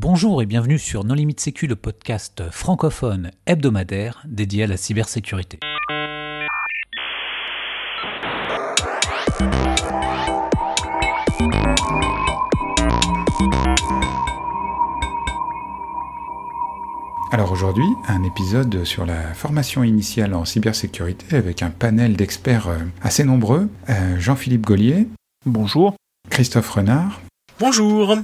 Bonjour et bienvenue sur Non Limite Sécu, le podcast francophone hebdomadaire dédié à la cybersécurité. Alors aujourd'hui, un épisode sur la formation initiale en cybersécurité avec un panel d'experts euh, assez nombreux. Euh, Jean-Philippe Gaulier. Bonjour. Christophe Renard. Bonjour.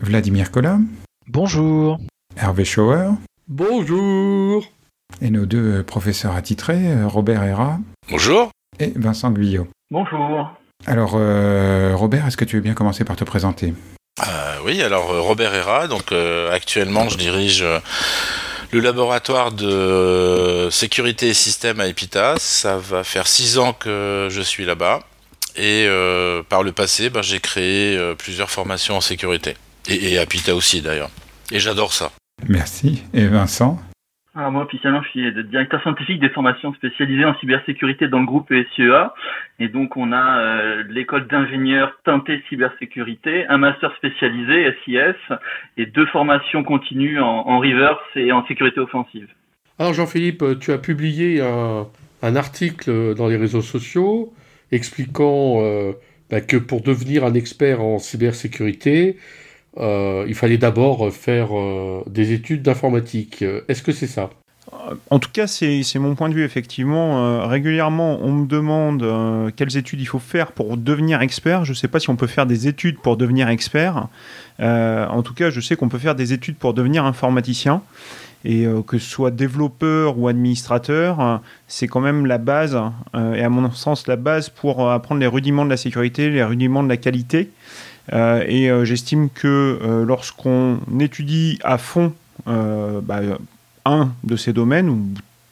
Vladimir Colom. Bonjour. Hervé Schauer. Bonjour. Et nos deux professeurs attitrés, euh, Robert Hera. Bonjour. Et Vincent Guyot. Bonjour. Alors, Robert, est-ce que tu veux bien commencer par te présenter? Oui, alors Robert Hera, donc actuellement je dirige le laboratoire de sécurité et système à Epitas. Ça va faire six ans que je suis là-bas. Et euh, par le passé, ben, j'ai créé euh, plusieurs formations en sécurité. Et, et à Pita aussi d'ailleurs. Et j'adore ça. Merci. Et Vincent? Alors moi, officiellement, je suis directeur scientifique des formations spécialisées en cybersécurité dans le groupe SIEA. Et donc, on a euh, l'école d'ingénieurs teintée cybersécurité, un master spécialisé SIS et deux formations continues en, reverse et en sécurité offensive. Alors Jean-Philippe, tu as publié un, article dans les réseaux sociaux expliquant euh, bah, que pour devenir un expert en cybersécurité, euh, il fallait d'abord faire euh, des études d'informatique. Est-ce que c'est ça? En tout cas, c'est mon point de vue, effectivement. régulièrement, on me demande quelles études il faut faire pour devenir expert. Je ne sais pas si on peut faire des études pour devenir expert. en tout cas, je sais qu'on peut faire des études pour devenir informaticien. Et que ce soit développeur ou administrateur, c'est quand même la base, et à mon sens, la base pour apprendre les rudiments de la sécurité, les rudiments de la qualité. Euh, et euh, j'estime que euh, lorsqu'on étudie à fond bah, un de ces domaines ou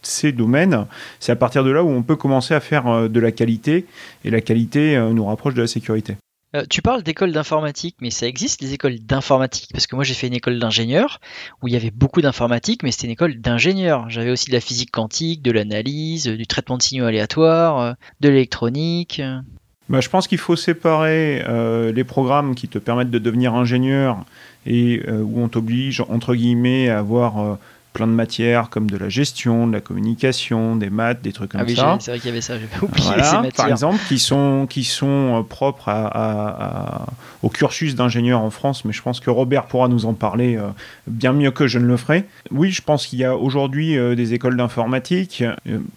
ces domaines, c'est à partir de là où on peut commencer à faire de la qualité, et la qualité nous rapproche de la sécurité. tu parles d'école d'informatique, mais ça existe les écoles d'informatique? Parce que moi j'ai fait une école d'ingénieur où il y avait beaucoup d'informatique, mais c'était une école d'ingénieur. J'avais aussi de la physique quantique, de l'analyse, du traitement de signaux aléatoires, de l'électronique. Bah, je pense qu'il faut séparer euh, les programmes qui te permettent de devenir ingénieur et euh, où on t'oblige, entre guillemets, à avoir euh, plein de matières comme de la gestion, de la communication, des maths, des trucs comme ah oui, ça. C'est vrai qu'il y avait ça, j'ai oublié ces matières. Par exemple, qui sont, qui sont propres à, au cursus d'ingénieur en France, mais je pense que Robert pourra nous en parler bien mieux que je ne le ferai. Oui, je pense qu'il y a aujourd'hui des écoles d'informatique,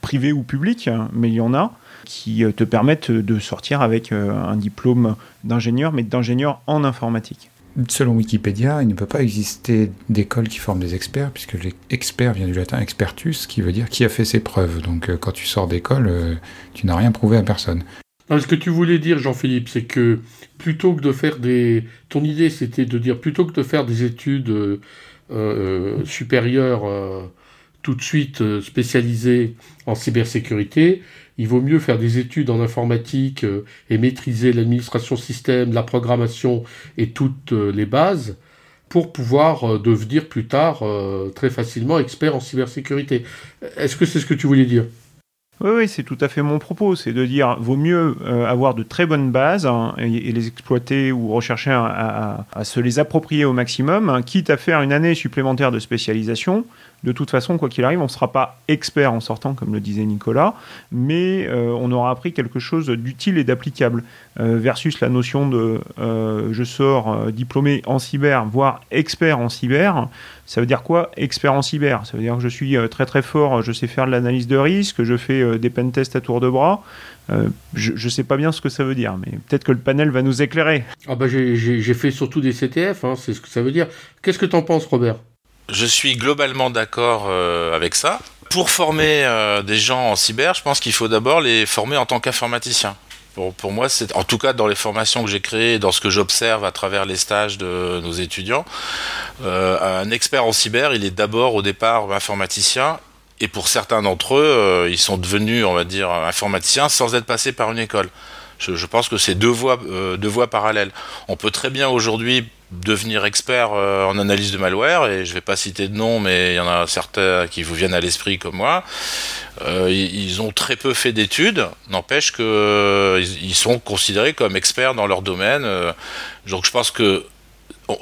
privées ou publiques, mais il y en a qui euh, te permettent de sortir avec euh, un diplôme d'ingénieur, mais d'ingénieur en informatique. Selon Wikipédia, il ne peut pas exister d'école qui forme des experts, puisque l'expert vient du latin expertus, qui veut dire qui a fait ses preuves. Donc euh, quand tu sors d'école, tu n'as rien prouvé à personne. ce que tu voulais dire, Jean-Philippe, c'est que plutôt que de faire des... Ton idée, c'était de dire, plutôt que de faire des études supérieures tout de suite spécialisées en cybersécurité, il vaut mieux faire des études en informatique euh, et maîtriser l'administration système, la programmation et toutes euh, les bases pour pouvoir euh, devenir plus tard très facilement expert en cybersécurité. Est-ce que c'est ce que tu voulais dire? Oui, c'est tout à fait mon propos. C'est de dire, vaut mieux avoir de très bonnes bases hein, et, les exploiter ou rechercher à, se les approprier au maximum, hein, quitte à faire une année supplémentaire de spécialisation de toute façon, quoi qu'il arrive, on ne sera pas expert en sortant, comme le disait Nicolas, mais euh, on aura appris quelque chose d'utile et d'applicable, euh, versus la notion de euh, je sors diplômé en cyber, voire expert en cyber. Ça veut dire quoi Expert en cyber? Ça veut dire que je suis très très fort, je sais faire de l'analyse de risque, je fais des pen tests à tour de bras. je ne sais pas bien ce que ça veut dire, mais peut-être que le panel va nous éclairer. Ah bah j'ai fait surtout des CTF, hein, c'est ce que ça veut dire. Qu'est-ce que tu en penses, Robert? Je suis globalement d'accord euh, avec ça. Pour former euh, des gens en cyber, je pense qu'il faut d'abord les former en tant qu'informaticiens. Pour, pour, moi, c'est en tout cas dans les formations que j'ai créées, dans ce que j'observe à travers les stages de nos étudiants, euh, un expert en cyber, il est d'abord au départ informaticien. Et pour certains d'entre eux, ils sont devenus, on va dire, informaticiens sans être passés par une école. Je, je pense que c'est deux voies, deux voies parallèles. On peut très bien aujourd'hui devenir expert euh, en analyse de malware, et je vais pas citer de nom, mais il y en a certains qui vous viennent à l'esprit comme moi. Euh, ils ont très peu fait d'études, n'empêche que euh, sont considérés comme experts dans leur domaine. donc je pense que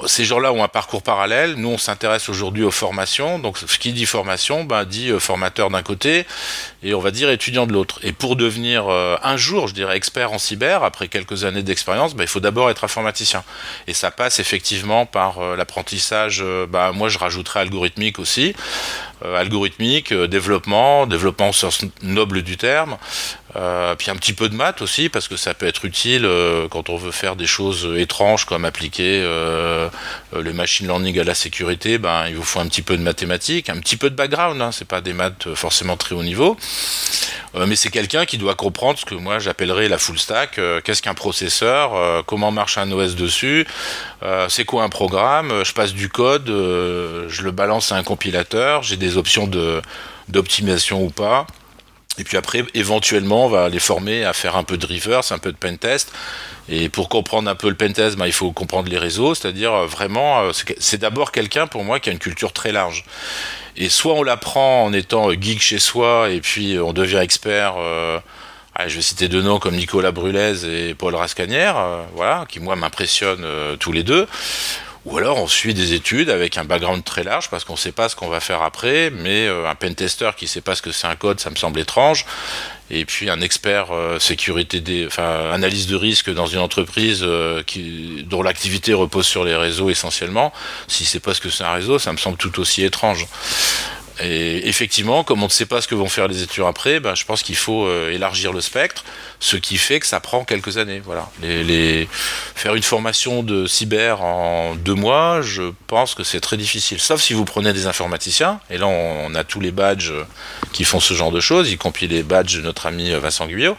ces gens-là ont un parcours parallèle. Nous, on s'intéresse aujourd'hui aux formations. Donc, ce qui dit formation, ben, dit euh, formateur d'un côté et on va dire étudiant de l'autre. Et pour devenir euh, un jour, je dirais, expert en cyber, après quelques années d'expérience, ben, il faut d'abord être informaticien. Et ça passe effectivement par euh, l'apprentissage. Ben, moi, je rajouterais algorithmique aussi. algorithmique, développement, développement au sens noble du terme, euh, puis un petit peu de maths aussi, parce que ça peut être utile euh, quand on veut faire des choses étranges, comme appliquer euh, le machine learning à la sécurité. Ben, il vous faut un petit peu de mathématiques, un petit peu de background. Hein, c'est pas des maths forcément très haut niveau, mais c'est quelqu'un qui doit comprendre ce que moi j'appellerais la full stack. Qu'est-ce qu'un processeur Comment marche un OS dessus C'est quoi un programme Je passe du code, je le balance à un compilateur. J'ai des options d'optimisation ou pas. Et puis après, éventuellement, on va les former à faire un peu de reverse, un peu de pentest. Et pour comprendre un peu le pentest, ben, il faut comprendre les réseaux, c'est-à-dire euh, vraiment, euh, c'est d'abord quelqu'un pour moi qui a une culture très large. Et soit on l'apprend en étant euh, geek chez soi, et puis on devient expert. je vais citer deux noms comme Nicolas Brulez et Paul Rascanière, voilà, qui moi m'impressionnent tous les deux. Ou alors on suit des études avec un background très large parce qu'on ne sait pas ce qu'on va faire après, mais euh, un pentester qui ne sait pas ce que c'est un code, ça me semble étrange. Et puis un expert euh, sécurité, des, enfin analyse de risque dans une entreprise euh, qui, dont l'activité repose sur les réseaux essentiellement, si ne sait pas ce que c'est un réseau, ça me semble tout aussi étrange. Et effectivement, comme on ne sait pas ce que vont faire les étudiants après, ben, je pense qu'il faut euh, élargir le spectre, ce qui fait que ça prend quelques années. Voilà. Les, Faire une formation de cyber en deux mois, je pense que c'est très difficile. Sauf si vous prenez des informaticiens, et là on, a tous les badges qui font ce genre de choses, y compris les badges de notre ami Vincent Guyot.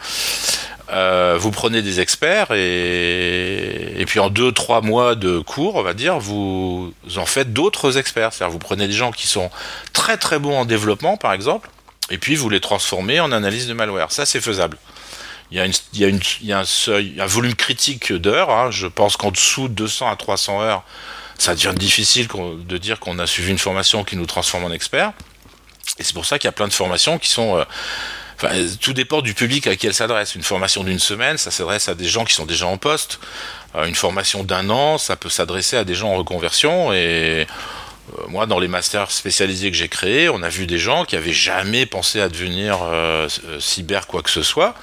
Euh, vous prenez des experts et, puis en deux trois mois de cours, on va dire, vous en faites d'autres experts. C'est-à-dire vous prenez des gens qui sont très très bons en développement, par exemple, et puis vous les transformez en analyse de malware. Ça, c'est faisable. Il y, a une, il, y a un volume critique d'heures. Hein. Je pense qu'en dessous de 200 à 300 heures, ça devient difficile de dire qu'on a suivi une formation qui nous transforme en expert. Et c'est pour ça qu'il y a plein de formations qui sont euh, tout dépend du public à qui elle s'adresse. Une formation d'une semaine, ça s'adresse à des gens qui sont déjà en poste. Euh, une formation d'un an, ça peut s'adresser à des gens en reconversion. Et euh, moi, dans les masters spécialisés que j'ai créés, on a vu des gens qui avaient jamais pensé à devenir euh, cyber quoi que ce soit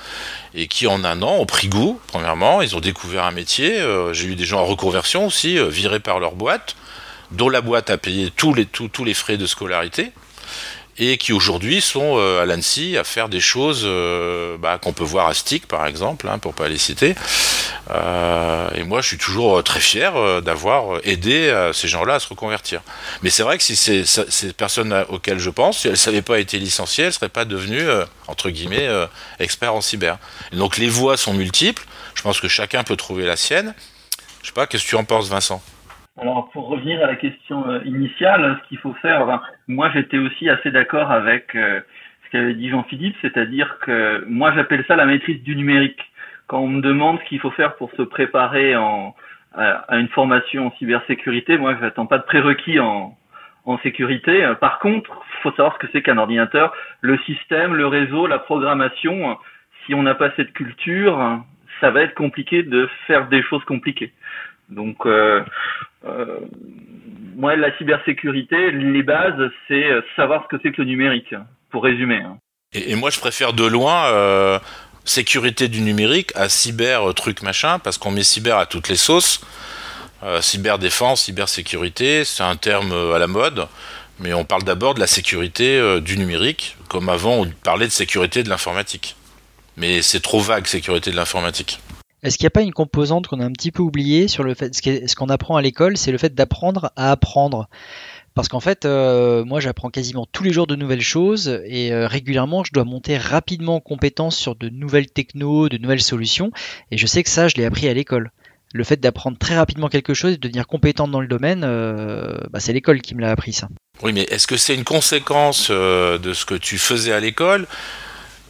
et qui en un an ont pris goût, premièrement, ils ont découvert un métier. j'ai eu des gens en reconversion aussi, virés par leur boîte, dont la boîte a payé tous les frais de scolarité et qui aujourd'hui sont euh, à l'ANSI à faire des choses euh, bah, qu'on peut voir à Stick par exemple, hein, pour pas les citer. Euh, et moi je suis toujours très fier d'avoir aidé ces gens-là à se reconvertir. Mais c'est vrai que si ces, personnes auxquelles je pense, si elles ne savaient pas été licenciées, elles ne seraient pas devenues, entre guillemets, experts en cyber. Donc les voies sont multiples, je pense que chacun peut trouver la sienne. Je sais pas, qu'est-ce que tu en penses Vincent? Alors, pour revenir à la question euh, initiale, ce qu'il faut faire, moi j'étais aussi assez d'accord avec euh, ce qu'avait dit Jean-Philippe, c'est-à-dire que moi j'appelle ça la maîtrise du numérique. Quand on me demande ce qu'il faut faire pour se préparer en, à, une formation en cybersécurité, moi je n'attends pas de prérequis en, en sécurité. Par contre, faut savoir ce que c'est qu'un ordinateur, le système, le réseau, la programmation. Si on n'a pas cette culture, ça va être compliqué de faire des choses compliquées. Donc, euh, euh, moi, la cybersécurité, les bases, c'est savoir ce que c'est que le numérique, pour résumer. Hein. Et, moi, je préfère de loin euh, sécurité du numérique à cyber truc machin, parce qu'on met cyber à toutes les sauces. Euh, cyberdéfense, cybersécurité, c'est un terme à la mode, mais on parle d'abord de la sécurité du numérique, comme avant on parlait de sécurité de l'informatique. Mais c'est trop vague, sécurité de l'informatique. Est-ce qu'il n'y a pas une composante qu'on a un petit peu oubliée sur le fait, ce qu'on apprend à l'école, c'est le fait d'apprendre à apprendre? Parce qu'en fait, euh, moi j'apprends quasiment tous les jours de nouvelles choses et euh, régulièrement je dois monter rapidement en compétence sur de nouvelles technos, de nouvelles solutions. Et je sais que ça, je l'ai appris à l'école. Le fait d'apprendre très rapidement quelque chose et de devenir compétent dans le domaine, euh, bah, c'est l'école qui me l'a appris ça. Oui, mais est-ce que c'est une conséquence de ce que tu faisais à l'école?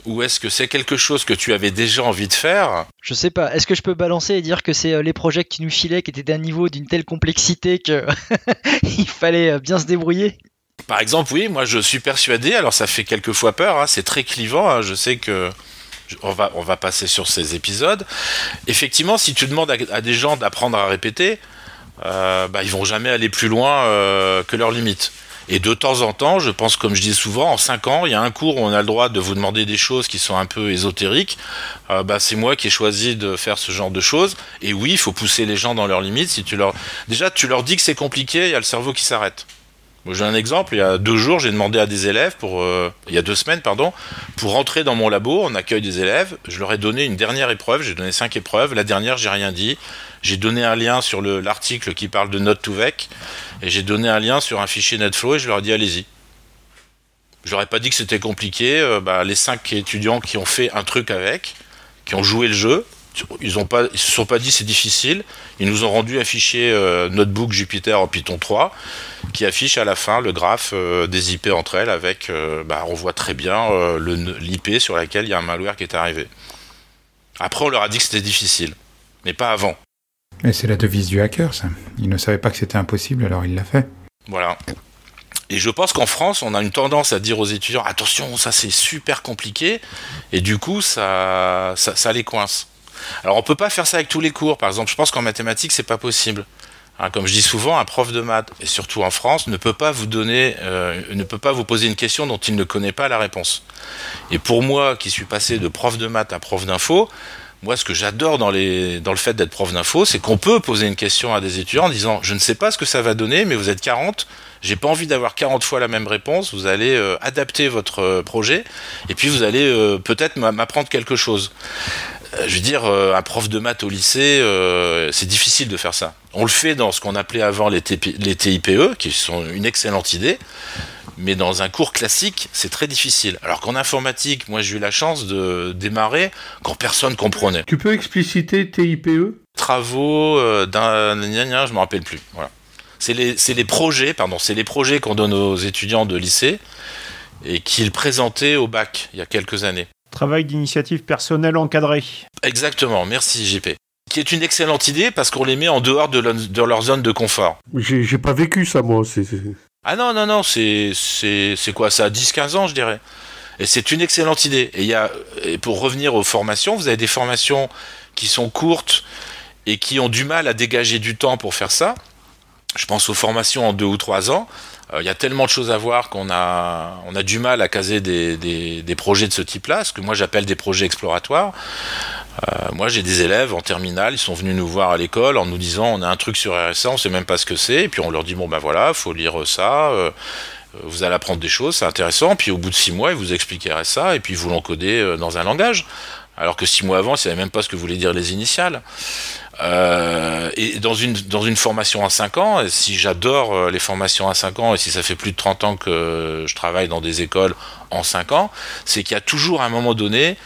Ou est-ce que c'est quelque chose que tu avais déjà envie de faire Je sais pas. Est-ce que je peux balancer et dire que c'est euh, les projets qui nous filaient qui étaient d'un niveau d'une telle complexité que il fallait euh, bien se débrouiller? Par exemple, oui, moi je suis persuadé, alors ça fait quelquefois peur, hein, c'est très clivant, hein, je sais que on va, on va passer sur ces épisodes. Effectivement, si tu demandes à, des gens d'apprendre à répéter, euh, bah, ils vont jamais aller plus loin euh, que leurs limites. Et de temps en temps, je pense, comme je dis souvent, en 5 ans, il y a un cours où on a le droit de vous demander des choses qui sont un peu ésotériques. Euh, bah, c'est moi qui ai choisi de faire ce genre de choses. Et oui, il faut pousser les gens dans leurs limites. Si tu leur... Déjà, tu leur dis que c'est compliqué, il y a le cerveau qui s'arrête. J'ai un exemple, il y a deux jours, j'ai demandé à des élèves, pour, euh, il y a deux semaines, pardon, pour rentrer dans mon labo, on accueille des élèves, je leur ai donné une dernière épreuve, j'ai donné cinq épreuves, la dernière, j'ai rien dit, j'ai donné un lien sur l'article qui parle de Note to Vec, et j'ai donné un lien sur un fichier NetFlow, et je leur ai dit, allez-y. Ai pas dit que c'était compliqué, euh, bah, les cinq étudiants qui ont fait un truc avec, qui ont joué le jeu, ils ont pas, ils se sont pas dit c'est difficile. Ils nous ont rendu un fichier euh, notebook Jupyter en Python 3 qui affiche à la fin le graphe euh, des IP entre elles avec, bah, on voit très bien l'IP sur laquelle il y a un malware qui est arrivé. Après, on leur a dit que c'était difficile, mais pas avant. Mais c'est la devise du hacker, ça. Il ne savait pas que c'était impossible, alors il l'a fait. Voilà. Et je pense qu'en France, on a une tendance à dire aux étudiants attention, ça c'est super compliqué, et du coup, ça, les coince. Alors on peut pas faire ça avec tous les cours. Par exemple, je pense qu'en mathématiques, c'est pas possible. Hein, comme je dis souvent, un prof de maths, et surtout en France, ne peut pas vous donner, euh, ne peut pas vous poser une question dont il ne connaît pas la réponse. Et pour moi, qui suis passé de prof de maths à prof d'info, moi, ce que j'adore dans, le fait d'être prof d'info, c'est qu'on peut poser une question à des étudiants en disant Je ne sais pas ce que ça va donner, mais vous êtes 40, j'ai pas envie d'avoir 40 fois la même réponse, vous allez euh, adapter votre euh, projet, et puis vous allez euh, peut-être m'apprendre quelque chose. Je veux dire, un prof de maths au lycée, c'est difficile de faire ça. On le fait dans ce qu'on appelait avant les, les TIPE, qui sont une excellente idée, mais dans un cours classique, c'est très difficile. Alors qu'en informatique, moi j'ai eu la chance de démarrer quand personne comprenait. Tu peux expliciter TIPE Travaux d'un... Je me rappelle plus. Voilà. C'est les, les, projets, pardon, c'est les projets qu'on donne aux étudiants de lycée et qu'ils présentaient au bac il y a quelques années. Travail d'initiative personnelle encadrée. Exactement, merci JP. Qui est une excellente idée parce qu'on les met en dehors de, leur zone de confort. J'ai pas vécu ça, moi. Ah non, non, non, c'est quoi ça 10-15 ans, je dirais. Et c'est une excellente idée. Et, y a, et pour revenir aux formations, vous avez des formations qui sont courtes et qui ont du mal à dégager du temps pour faire ça. Je pense aux formations en deux ou trois ans. Il euh, y a tellement de choses à voir qu'on a, on a du mal à caser des, des, des projets de ce type-là, ce que moi j'appelle des projets exploratoires. Euh, moi j'ai des élèves en terminale, ils sont venus nous voir à l'école en nous disant on a un truc sur RSA, on sait même pas ce que c'est, et puis on leur dit bon ben voilà, faut lire ça. Euh, vous allez apprendre des choses, c'est intéressant. Puis au bout de six mois, ils vous expliquent RSA et puis vous l'encodez dans un langage. Alors que six mois avant, ils ne savaient même pas ce que voulaient dire les initiales. Euh, et dans une, dans une formation à 5 ans, si j'adore euh, les formations à 5 ans et si ça fait plus de 30 ans que je travaille dans des écoles en 5 ans, c'est qu'il y a toujours à un moment donné,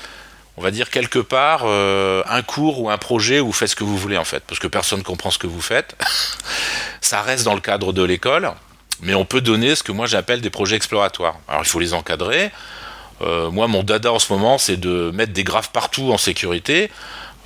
on va dire quelque part, euh, un cours ou un projet où vous faites ce que vous voulez en fait, parce que personne ne comprend ce que vous faites. ça reste dans le cadre de l'école, mais on peut donner ce que moi j'appelle des projets exploratoires. Alors il faut les encadrer. moi, mon dada en ce moment, c'est de mettre des graphes partout en sécurité.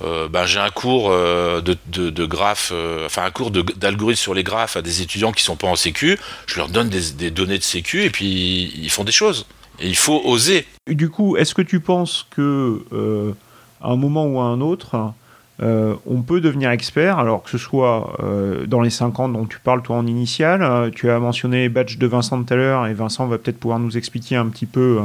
Euh, ben, j'ai un cours euh, de, graphes, euh, enfin un cours d'algorithme sur les graphes à des étudiants qui sont pas en sécu. Je leur donne des, données de sécu et puis ils font des choses. Il faut oser. du coup, est-ce que tu penses que à un moment ou à un autre, euh, on peut devenir expert, alors que ce soit euh, dans les 5 ans dont tu parles toi en initial. Euh, tu as mentionné les badges de Vincent tout à l'heure et Vincent va peut-être pouvoir nous expliquer un petit peu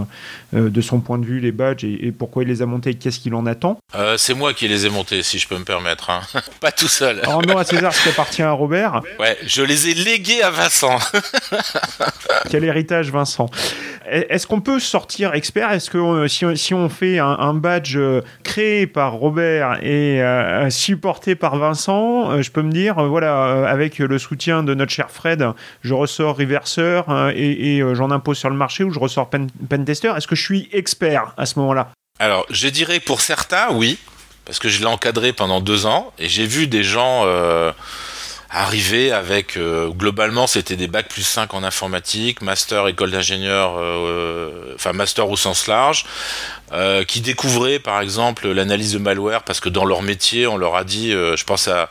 de son point de vue les badges et, pourquoi il les a montés et qu'est-ce qu'il en attend. c'est moi qui les ai montés, si je peux me permettre. Hein. Pas tout seul. Alors non, à César, ce qui appartient à Robert. Ouais, je les ai légués à Vincent. Quel héritage, Vincent est-ce qu'on peut sortir expert? Est-ce que si, on fait un, badge euh, créé par Robert et euh, supporté par Vincent, je peux me dire, voilà, avec le soutien de notre cher Fred, je ressors Reverser et, j'en impose sur le marché ou je ressors Pentester. Est-ce que je suis expert à ce moment-là? Alors, je dirais pour certains, oui, parce que je l'ai encadré pendant deux ans et j'ai vu des gens arrivé avec euh, globalement c'était des bacs plus 5 en informatique, master école d'ingénieur, euh, enfin master au sens large, euh, qui découvraient par exemple l'analyse de malware parce que dans leur métier on leur a dit, je pense à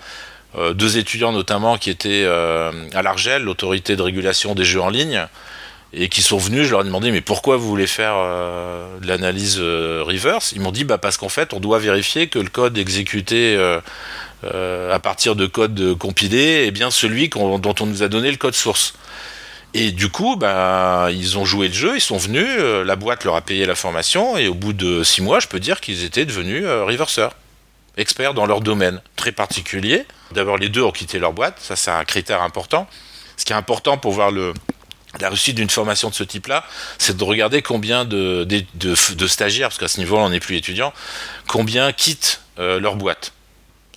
deux étudiants notamment qui étaient à l'Argel, l'autorité de régulation des jeux en ligne, et qui sont venus, je leur ai demandé mais pourquoi vous voulez faire de l'analyse reverse? Ils m'ont dit bah parce qu'en fait on doit vérifier que le code exécuté euh, à partir de codes compilés, et bien celui dont on nous a donné le code source. Et du coup, bah, ils ont joué le jeu, ils sont venus, euh, la boîte leur a payé la formation, et au bout de six mois, je peux dire qu'ils étaient devenus euh, reverseurs, experts dans leur domaine très particulier. D'abord, les deux ont quitté leur boîte, ça c'est un critère important. Ce qui est important pour voir la réussite d'une formation de ce type-là, c'est de regarder combien de, stagiaires, parce qu'à ce niveau-là, on n'est plus étudiant, combien quittent leur boîte.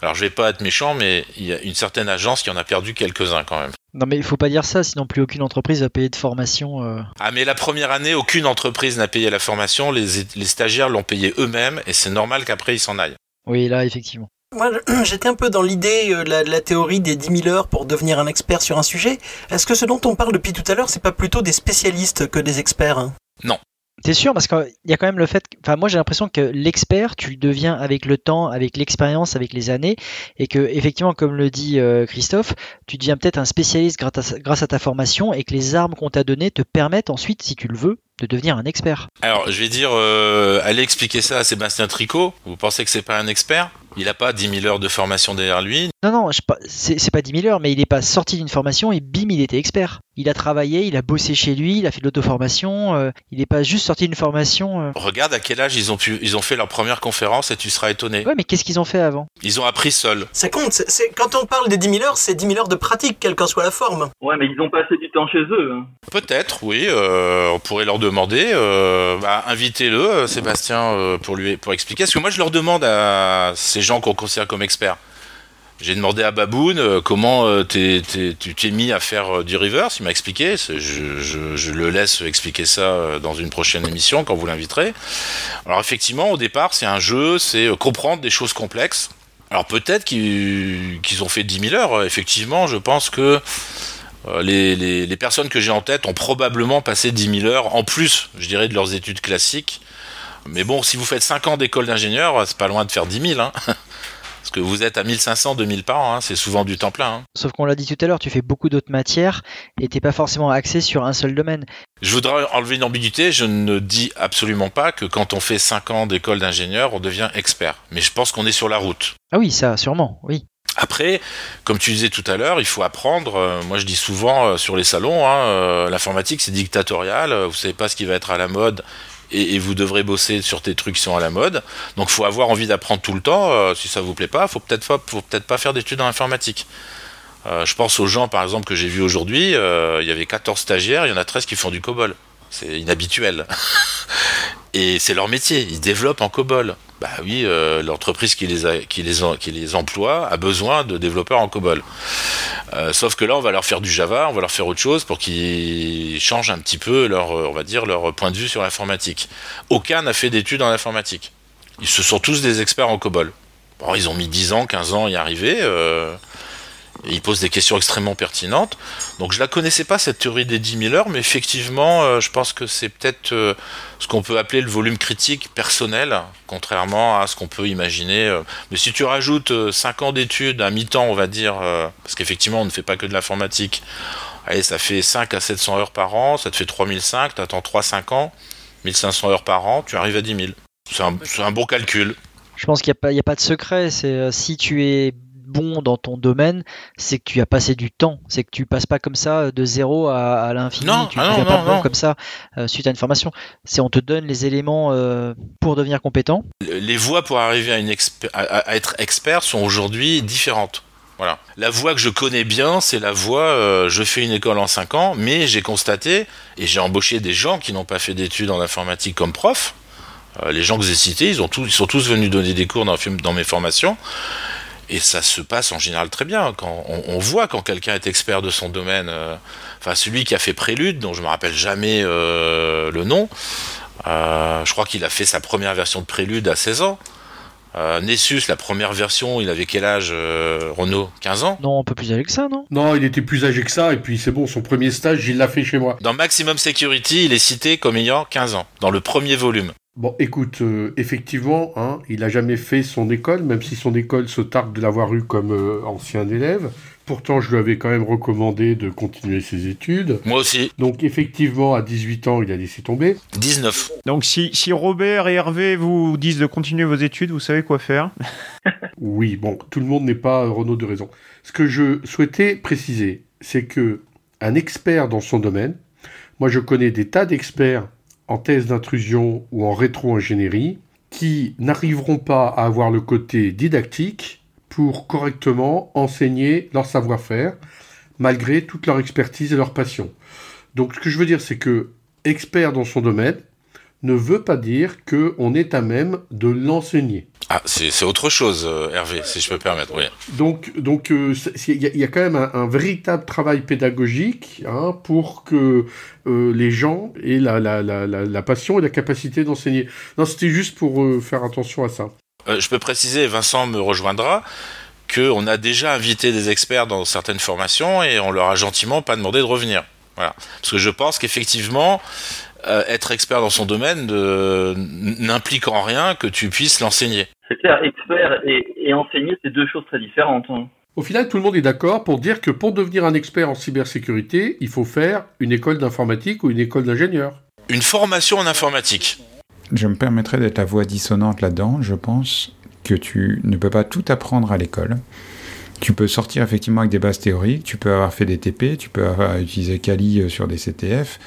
Alors je vais pas être méchant, mais il y a une certaine agence qui en a perdu quelques-uns quand même. Non mais il faut pas dire ça, sinon plus aucune entreprise va payer de formation. Euh. Ah mais la première année, aucune entreprise n'a payé la formation, les, les stagiaires l'ont payé eux-mêmes, et c'est normal qu'après ils s'en aillent. Oui, là effectivement. Moi, j'étais un peu dans l'idée euh, la, théorie des 10 000 heures pour devenir un expert sur un sujet. Est-ce que ce dont on parle depuis tout à l'heure, c'est pas plutôt des spécialistes que des experts hein? Non. C'est sûr, parce qu'il y a quand même le fait. Enfin, moi, j'ai l'impression que l'expert, tu le deviens avec le temps, avec l'expérience, avec les années, et que, effectivement, comme le dit euh, Christophe, tu deviens peut-être un spécialiste grâce à, ta formation, et que les armes qu'on t'a données te permettent ensuite, si tu le veux, de devenir un expert. Alors, je vais dire, euh, allez expliquer ça à Sébastien Tricot. Vous pensez que c'est pas un expert? Il n'a pas 10 000 heures de formation derrière lui. Non, non, c'est pas 10 000 heures, mais il n'est pas sorti d'une formation et bim, il était expert. Il a travaillé, il a bossé chez lui, il a fait de l'auto-formation, euh, il n'est pas juste sorti d'une formation. Euh. Regarde à quel âge ils ont, pu, ils ont fait leur première conférence et tu seras étonné. Ouais, mais qu'est-ce qu'ils ont fait avant? Ils ont appris seuls. Ça compte, c'est, quand on parle des 10 000 heures, c'est 10 000 heures de pratique, quelle qu'en soit la forme. Ouais, mais ils ont passé du temps chez eux. Hein. Peut-être, oui, euh, on pourrait leur demander, bah, invitez-le, Sébastien, pour, lui, pour expliquer. Parce que moi, je leur demande à ces gens qu'on considère comme expert. J'ai demandé à Baboun euh, comment euh, tu t'es mis à faire euh, du reverse. Il m'a expliqué. Je, le laisse expliquer ça dans une prochaine émission quand vous l'inviterez. Alors effectivement, au départ, c'est un jeu, c'est comprendre des choses complexes. Alors peut-être qu'ils ont fait 10 000 heures. Effectivement, je pense que les, les personnes que j'ai en tête ont probablement passé 10 000 heures en plus, je dirais, de leurs études classiques. Mais bon, si vous faites 5 ans d'école d'ingénieur, c'est pas loin de faire 10 000. Hein. Parce que vous êtes à 1500, 2000 par an, hein, c'est souvent du temps plein. Hein. Sauf qu'on l'a dit tout à l'heure, tu fais beaucoup d'autres matières et t'es pas forcément axé sur un seul domaine. Je voudrais enlever une ambiguïté, je ne dis absolument pas que quand on fait 5 ans d'école d'ingénieur, on devient expert. Mais je pense qu'on est sur la route. Ah oui, ça, sûrement, oui. Après, comme tu disais tout à l'heure, il faut apprendre. Euh, moi, je dis souvent euh, sur les salons, hein, euh, l'informatique c'est dictatorial. vous savez pas ce qui va être à la mode et, vous devrez bosser sur des trucs qui sont à la mode. Donc faut avoir envie d'apprendre tout le temps. Si ça vous plaît pas, faut peut-être pas, faut peut-être pas faire d'études en informatique. Je pense aux gens par exemple que j'ai vus aujourd'hui, il y avait 14 stagiaires, il y en a 13 qui font du COBOL. C'est inhabituel. et c'est leur métier, ils développent en COBOL. Bah oui, euh, l'entreprise qui les, qui, les qui les emploie a besoin de développeurs en COBOL. Euh, sauf que là, on va leur faire du Java, on va leur faire autre chose pour qu'ils changent un petit peu leur, on va dire, leur point de vue sur l'informatique. Aucun n'a fait d'études en informatique. Ils se sont tous des experts en COBOL. Bon, ils ont mis 10 ans, 15 ans à y arriver. Euh, il pose des questions extrêmement pertinentes. Donc je la connaissais pas cette théorie des 10 000 heures, mais effectivement, euh, je pense que c'est peut-être euh, ce qu'on peut appeler le volume critique personnel, contrairement à ce qu'on peut imaginer. Euh. Mais si tu rajoutes 5 ans d'études à mi-temps, on va dire, parce qu'effectivement on ne fait pas que de l'informatique, allez, ça fait 5 à 700 heures par an, ça te fait 3005, tu attends 3-5 ans, 1500 heures par an, tu arrives à 10 000. C'est un, un, bon calcul. Je pense qu'il n'y a, a, pas de secret. C'est si tu es bon dans ton domaine, c'est que tu as passé du temps. C'est que tu passes pas comme ça de zéro à, l'infini. Tu ne ah pas bon comme ça euh, suite à une formation. C'est on te donne les éléments euh, pour devenir compétent. Les voies pour arriver à, une à, être expert sont aujourd'hui différentes. Voilà. La voie que je connais bien, c'est la voie euh, je fais une école en 5 ans, mais j'ai constaté, et j'ai embauché des gens qui n'ont pas fait d'études en informatique comme prof. les gens que j'ai cités, ils, ont tous, ils sont tous venus donner des cours dans, dans mes formations. Et ça se passe en général très bien. Quand on, voit quand quelqu'un est expert de son domaine. Euh, enfin, celui qui a fait Prélude, dont je me rappelle jamais euh, le nom. Euh, je crois qu'il a fait sa première version de Prélude à 16 ans. Nessus, la première version, il avait quel âge, Renault 15 ans? Non, un peu plus âgé que ça, non? Non, il était plus âgé que ça, et puis c'est bon, son premier stage, il l'a fait chez moi. Dans Maximum Security, il est cité comme ayant 15 ans, dans le premier volume. Bon, écoute, euh, effectivement, hein, il n'a jamais fait son école, même si son école se targue de l'avoir eu comme euh, ancien élève. Pourtant, je lui avais quand même recommandé de continuer ses études. Moi aussi. Donc, effectivement, à 18 ans, il a laissé tomber. 19. Donc, si, si Robert et Hervé vous disent de continuer vos études, vous savez quoi faire? Oui, bon, tout le monde n'est pas Renault de raison. Ce que je souhaitais préciser, c'est que un expert dans son domaine, moi je connais des tas d'experts en thèse d'intrusion ou en rétro-ingénierie qui n'arriveront pas à avoir le côté didactique pour correctement enseigner leur savoir-faire, malgré toute leur expertise et leur passion. Donc ce que je veux dire, c'est que expert dans son domaine ne veut pas dire qu'on est à même de l'enseigner. Ah, c'est autre chose, euh, Hervé, si je peux me permettre, oui. Donc, donc, euh, il y, a quand même un, véritable travail pédagogique hein, pour que euh, les gens aient la, la, la, la, passion et la capacité d'enseigner. Non, c'était juste pour faire attention à ça. je peux préciser, Vincent me rejoindra, qu'on a déjà invité des experts dans certaines formations et on leur a gentiment pas demandé de revenir. Voilà. Parce que je pense qu'effectivement, être expert dans son domaine n'implique en rien que tu puisses l'enseigner. C'est clair, expert et, enseigner, c'est deux choses très différentes. Hein. Au final, tout le monde est d'accord pour dire que pour devenir un expert en cybersécurité, il faut faire une école d'informatique ou une école d'ingénieur. Une formation en informatique. Je me permettrai d'être la voix dissonante là-dedans. Je pense que tu ne peux pas tout apprendre à l'école. Tu peux sortir effectivement avec des bases théoriques, tu peux avoir fait des TP, tu peux avoir utilisé Kali euh, sur des CTF,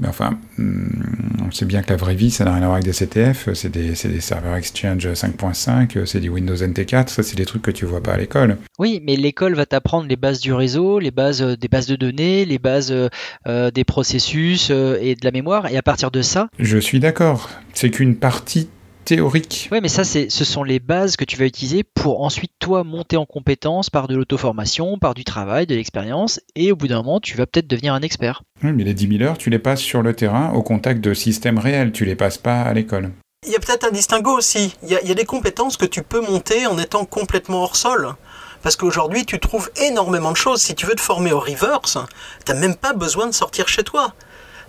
mais enfin, hmm, on sait bien que la vraie vie, ça n'a rien à voir avec des CTF, c'est des, des, serveurs Exchange 5.5, c'est du Windows NT4, ça c'est des trucs que tu vois pas à l'école. Oui, mais l'école va t'apprendre les bases du réseau, les bases euh, des bases de données, les bases euh, des processus et de la mémoire, et à partir de ça... Je suis d'accord, c'est qu'une partie théorique. Oui, mais ça, c'est, ce sont les bases que tu vas utiliser pour ensuite, toi, monter en compétence par de l'auto-formation, par du travail, de l'expérience, et au bout d'un moment, tu vas peut-être devenir un expert. Oui, mais les 10 000 heures, tu les passes sur le terrain, au contact de systèmes réels, tu les passes pas à l'école. Il y a peut-être un distinguo aussi. Il y, a, il y a des compétences que tu peux monter en étant complètement hors sol. Parce qu'aujourd'hui, tu trouves énormément de choses. Si tu veux te former au reverse, tu n'as même pas besoin de sortir chez toi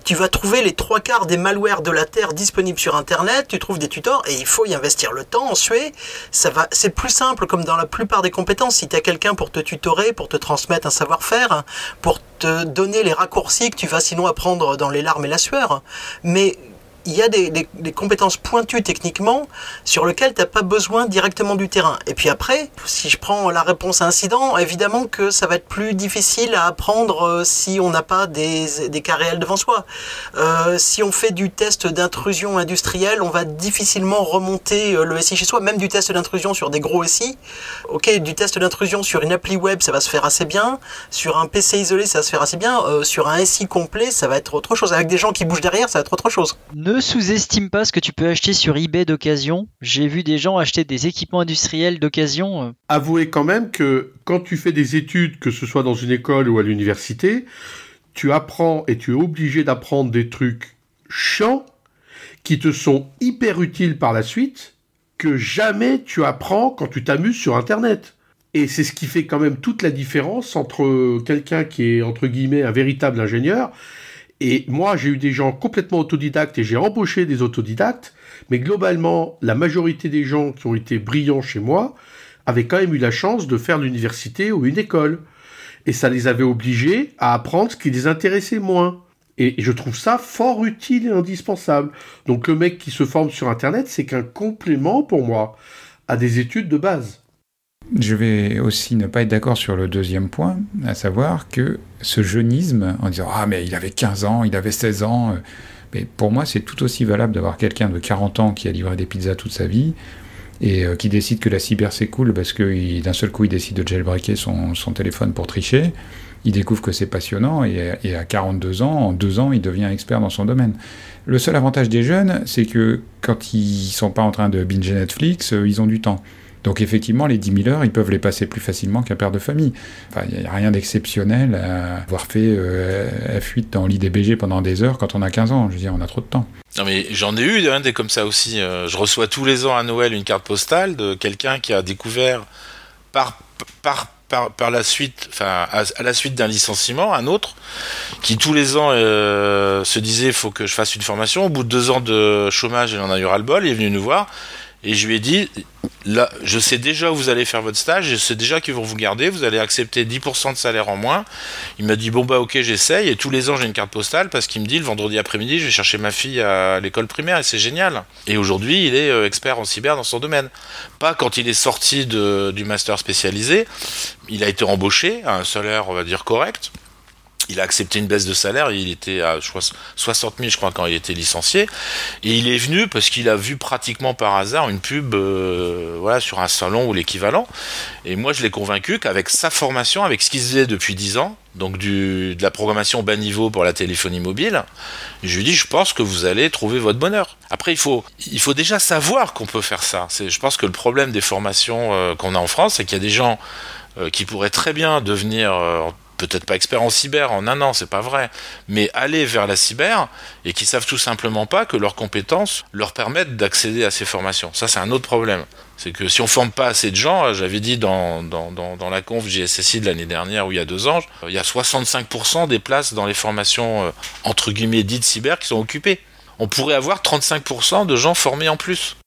tu vas trouver les trois quarts des malwares de la Terre disponibles sur Internet, tu trouves des tutors et il faut y investir le temps, en suer. Ça va, c'est plus simple comme dans la plupart des compétences. Si tu as quelqu'un pour te tutorer, pour te transmettre un savoir-faire, pour te donner les raccourcis que tu vas sinon apprendre dans les larmes et la sueur. Mais il y a des, compétences pointues techniquement sur lesquelles tu n'as pas besoin directement du terrain. Et puis après, si je prends la réponse à incident, évidemment que ça va être plus difficile à apprendre euh, si on n'a pas des, cas réels devant soi. Euh, si on fait du test d'intrusion industrielle, on va difficilement remonter euh, le SI chez soi, même du test d'intrusion sur des gros SI. Ok, du test d'intrusion sur une appli web, ça va se faire assez bien. Sur un PC isolé, ça va se faire assez bien. sur un SI complet, ça va être autre chose. Avec des gens qui bougent derrière, ça va être autre chose sous-estime pas ce que tu peux acheter sur eBay d'occasion. J'ai vu des gens acheter des équipements industriels d'occasion. Euh. Avouez quand même que quand tu fais des études, que ce soit dans une école ou à l'université, tu apprends et tu es obligé d'apprendre des trucs chiants qui te sont hyper utiles par la suite que jamais tu apprends quand tu t'amuses sur Internet. Et c'est ce qui fait quand même toute la différence entre quelqu'un qui est entre guillemets un véritable ingénieur et moi, j'ai eu des gens complètement autodidactes et j'ai embauché des autodidactes, mais globalement, la majorité des gens qui ont été brillants chez moi avaient quand même eu la chance de faire l'université ou une école. Et ça les avait obligés à apprendre ce qui les intéressait moins. Et je trouve ça fort utile et indispensable. Donc le mec qui se forme sur Internet, c'est qu'un complément pour moi à des études de base. Je vais aussi ne pas être d'accord sur le deuxième point, à savoir que ce jeunisme, en disant Ah, mais il avait 15 ans, il avait 16 ans, euh, mais pour moi, c'est tout aussi valable d'avoir quelqu'un de 40 ans qui a livré des pizzas toute sa vie et euh, qui décide que la cyber c'est cool parce que d'un seul coup il décide de jailbreaker son, son, téléphone pour tricher. Il découvre que c'est passionnant et, à 42 ans, en deux ans, il devient expert dans son domaine. Le seul avantage des jeunes, c'est que quand ils sont pas en train de binger Netflix, euh, ils ont du temps. Donc effectivement, les 10 000 heures, ils peuvent les passer plus facilement qu'un père de famille. Enfin, il n'y a rien d'exceptionnel à avoir fait euh, F8 dans l'IDBG pendant des heures quand on a 15 ans. Je veux dire, on a trop de temps. Non mais j'en ai eu des comme ça aussi. Euh, je reçois tous les ans à Noël une carte postale de quelqu'un qui a découvert par, par, par, la suite, enfin à, la suite d'un licenciement, un autre, qui tous les ans euh, se disait il faut que je fasse une formation. Au bout de deux ans de chômage, il en a eu ras le bol, il est venu nous voir Et je lui ai dit, là, je sais déjà où vous allez faire votre stage, je sais déjà qu'ils vont vous garder, vous allez accepter 10% de salaire en moins. Il m'a dit, bon bah ok, j'essaye, et tous les ans j'ai une carte postale parce qu'il me dit, le vendredi après-midi, je vais chercher ma fille à l'école primaire, et c'est génial. Et aujourd'hui, il est euh, expert en cyber dans son domaine. Pas quand il est sorti de, du master spécialisé, il a été embauché à un salaire, on va dire, correct il a accepté une baisse de salaire, il était à 60 000 je crois quand il était licencié, et il est venu parce qu'il a vu pratiquement par hasard une pub euh, voilà, sur un salon ou l'équivalent, et moi je l'ai convaincu qu'avec sa formation, avec ce qu'il faisait depuis 10 ans, donc du, de la programmation bas niveau pour la téléphonie mobile, je lui dis je pense que vous allez trouver votre bonheur. Après il faut, il faut déjà savoir qu'on peut faire ça. Je pense que le problème des formations euh, qu'on a en France, c'est qu'il y a des gens euh, qui pourraient très bien devenir peut-être pas experts en cyber en un an, c'est pas vrai, mais aller vers la cyber et qui savent tout simplement pas que leurs compétences leur permettent d'accéder à ces formations. Ça, c'est un autre problème. C'est que si on forme pas assez de gens, euh, j'avais dit dans, dans, dans, la conf JSSI de l'année dernière ou il y a deux ans, il y a 65% des places dans les formations euh, entre guillemets dites cyber qui sont occupées. On pourrait avoir 35% de gens formés en plus.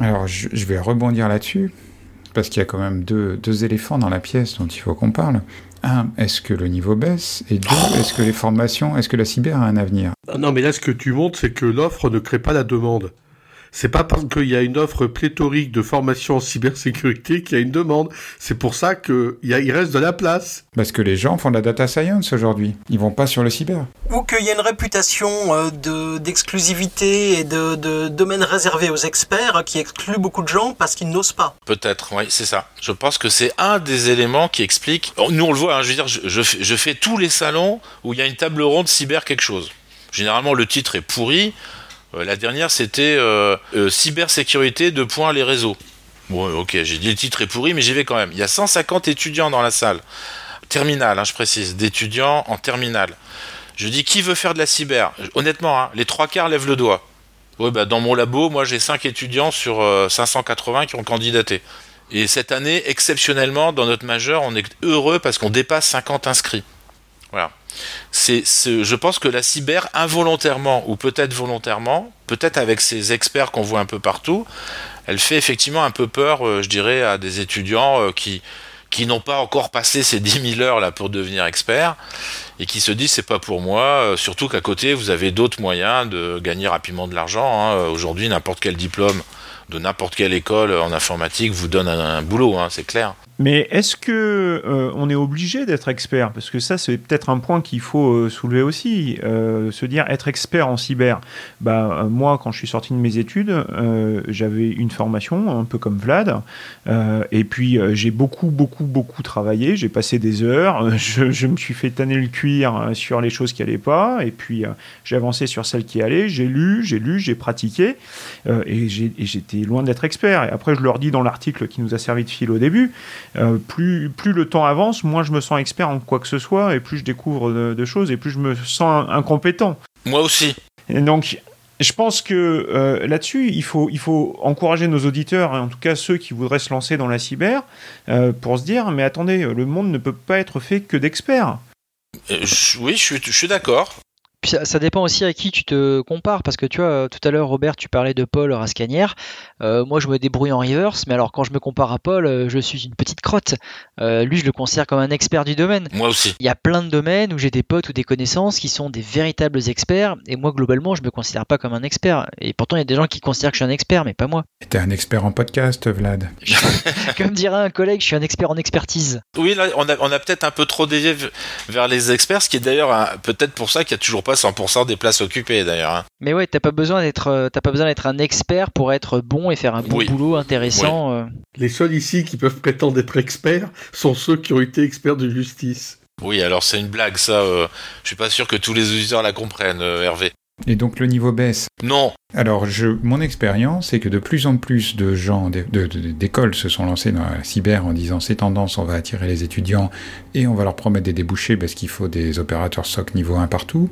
Alors je, je vais rebondir là-dessus, parce qu'il y a quand même deux, deux éléphants dans la pièce dont il faut qu'on parle un, est-ce que le niveau baisse Et deux, est-ce que les formations, est-ce que la cyber a un avenir? Non, mais là, ce que tu montres, c'est que l'offre ne crée pas la demande. C'est pas parce qu'il y a une offre pléthorique de formation en cybersécurité qu'il y a une demande. C'est pour ça qu'il il reste de la place. Parce que les gens font de la data science aujourd'hui. Ils vont pas sur le cyber. Ou qu'il y a une réputation euh, d'exclusivité et de, de, domaine réservé aux experts qui exclut beaucoup de gens parce qu'ils n'osent pas. Peut-être, oui, c'est ça. Je pense que c'est un des éléments qui explique. Nous, on le voit, hein, je veux dire, je, je fais tous les salons où il y a une table ronde cyber quelque chose. Généralement, le titre est pourri. Euh, la dernière, c'était euh, euh, cybersécurité de points les réseaux. Bon, ok, j'ai dit le titre est pourri, mais j'y vais quand même. Il y a 150 étudiants dans la salle. Terminale, hein, je précise, d'étudiants en terminale. Je dis qui veut faire de la cyber? Honnêtement, hein, les trois quarts lèvent le doigt. Ouais, bah, dans mon labo, moi j'ai 5 étudiants sur 580 qui ont candidaté. Et cette année, exceptionnellement, dans notre majeur, on est heureux parce qu'on dépasse 50 inscrits. Voilà c'est, je pense que la cyber, involontairement ou peut-être volontairement, peut-être avec ces experts qu'on voit un peu partout, elle fait effectivement un peu peur, euh, je dirais, à des étudiants euh, qui, n'ont pas encore passé ces 10 000 heures là pour devenir experts et qui se disent c'est pas pour moi, euh, surtout qu'à côté vous avez d'autres moyens de gagner rapidement de l'argent. Hein. Aujourd'hui, n'importe quel diplôme de n'importe quelle école en informatique vous donne un, boulot, hein, c'est clair. Mais est-ce que euh, on est obligé d'être expert? Parce que ça, c'est peut-être un point qu'il faut euh, soulever aussi. Euh, se dire être expert en cyber. Bah, moi, quand je suis sorti de mes études, j'avais une formation, un peu comme Vlad. et puis, j'ai beaucoup, beaucoup, beaucoup travaillé. J'ai passé des heures. Je, je, me suis fait tanner le cuir sur les choses qui allaient pas. Et puis, j'ai avancé sur celles qui allaient. J'ai lu, j'ai lu, j'ai pratiqué. et j'étais loin d'être expert. Et après, je leur dis dans l'article qui nous a servi de fil au début. Euh, plus, plus le temps avance, moins je me sens expert en quoi que ce soit, et plus je découvre de, choses, et plus je me sens incompétent. Moi aussi. Et donc, je pense que euh, là-dessus, il faut, il faut encourager nos auditeurs, hein, en tout cas ceux qui voudraient se lancer dans la cyber, euh, pour se dire, mais attendez, le monde ne peut pas être fait que d'experts. oui, je suis d'accord. Puis ça, dépend aussi à qui tu te compares, parce que tu vois, tout à l'heure, Robert, tu parlais de Paul Rascanière. Euh, moi, je me débrouille en reverse, mais alors quand je me compare à Paul, euh, je suis une petite crotte. Euh, lui, je le considère comme un expert du domaine. Moi aussi. Il y a plein de domaines où j'ai des potes ou des connaissances qui sont des véritables experts, et moi, globalement, je me considère pas comme un expert. Et pourtant, il y a des gens qui considèrent que je suis un expert, mais pas moi. T'es un expert en podcast, Vlad. comme dirait un collègue, je suis un expert en expertise. Oui, là, on a, on a peut-être un peu trop dévié vers les experts, ce qui est d'ailleurs peut-être pour ça qu'il y a toujours pas 100% des places occupées d'ailleurs. Hein. Mais ouais, t'as pas besoin d'être, euh, t'as pas besoin d'être un expert pour être bon et faire un bon boulot intéressant. Euh. Les seuls ici qui peuvent prétendre être experts sont ceux qui ont été experts de justice. Oui, alors c'est une blague, ça. Euh, je suis pas sûr que tous les auditeurs la comprennent, Hervé. Et donc le niveau baisse Non. Alors je, mon expérience, c'est que de plus en plus de gens, d'écoles se sont lancés dans la cyber en disant ces tendances, on va attirer les étudiants et on va leur promettre des débouchés parce qu'il faut des opérateurs SOC niveau 1 partout.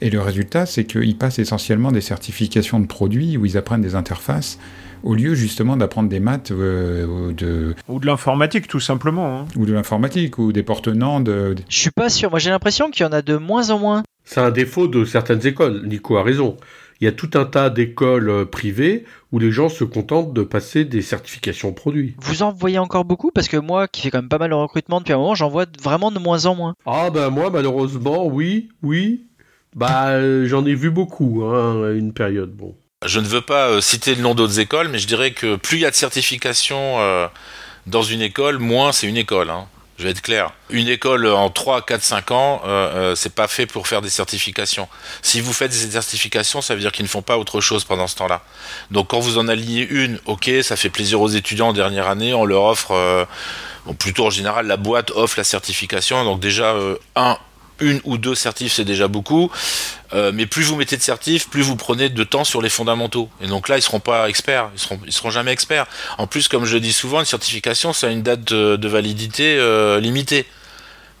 Et le résultat, c'est qu'ils passent essentiellement des certifications de produits où ils apprennent des interfaces au lieu justement d'apprendre des maths euh, ou de... Ou de l'informatique tout simplement. Hein. Ou de l'informatique, ou des portenants de... Je suis pas sûr, moi j'ai l'impression qu'il y en a de moins en moins. C'est un défaut de certaines écoles, Nico a raison. il y a tout un tas d'écoles euh, privées où les gens se contentent de passer des certifications produits. Vous en voyez encore beaucoup? Parce que moi, qui fais quand même pas mal de recrutement depuis un moment, j'en vois vraiment de moins en moins. Ah ben moi, malheureusement, oui, oui. Bah, euh, j'en ai vu beaucoup, hein, à une période. Bon. Je ne veux pas euh, citer le nom d'autres écoles, mais je dirais que plus il y a de certifications euh, dans une école, moins c'est une école. hein. Je vais être clair. Une école en 3, 4, 5 ans, euh, euh, c'est pas fait pour faire des certifications. Si vous faites des certifications, ça veut dire qu'ils ne font pas autre chose pendant ce temps-là. Donc quand vous en alignez une, ok, ça fait plaisir aux étudiants en dernière année, on leur offre, euh, plutôt en général, la boîte offre la certification. Donc déjà, euh, un, une ou deux certifs, c'est déjà beaucoup. Euh, mais plus vous mettez de certifs, plus vous prenez de temps sur les fondamentaux. Et donc là, ils seront pas experts, ils seront, ils seront jamais experts. En plus, comme je dis souvent, une certification, ça a une date de, validité euh, limitée.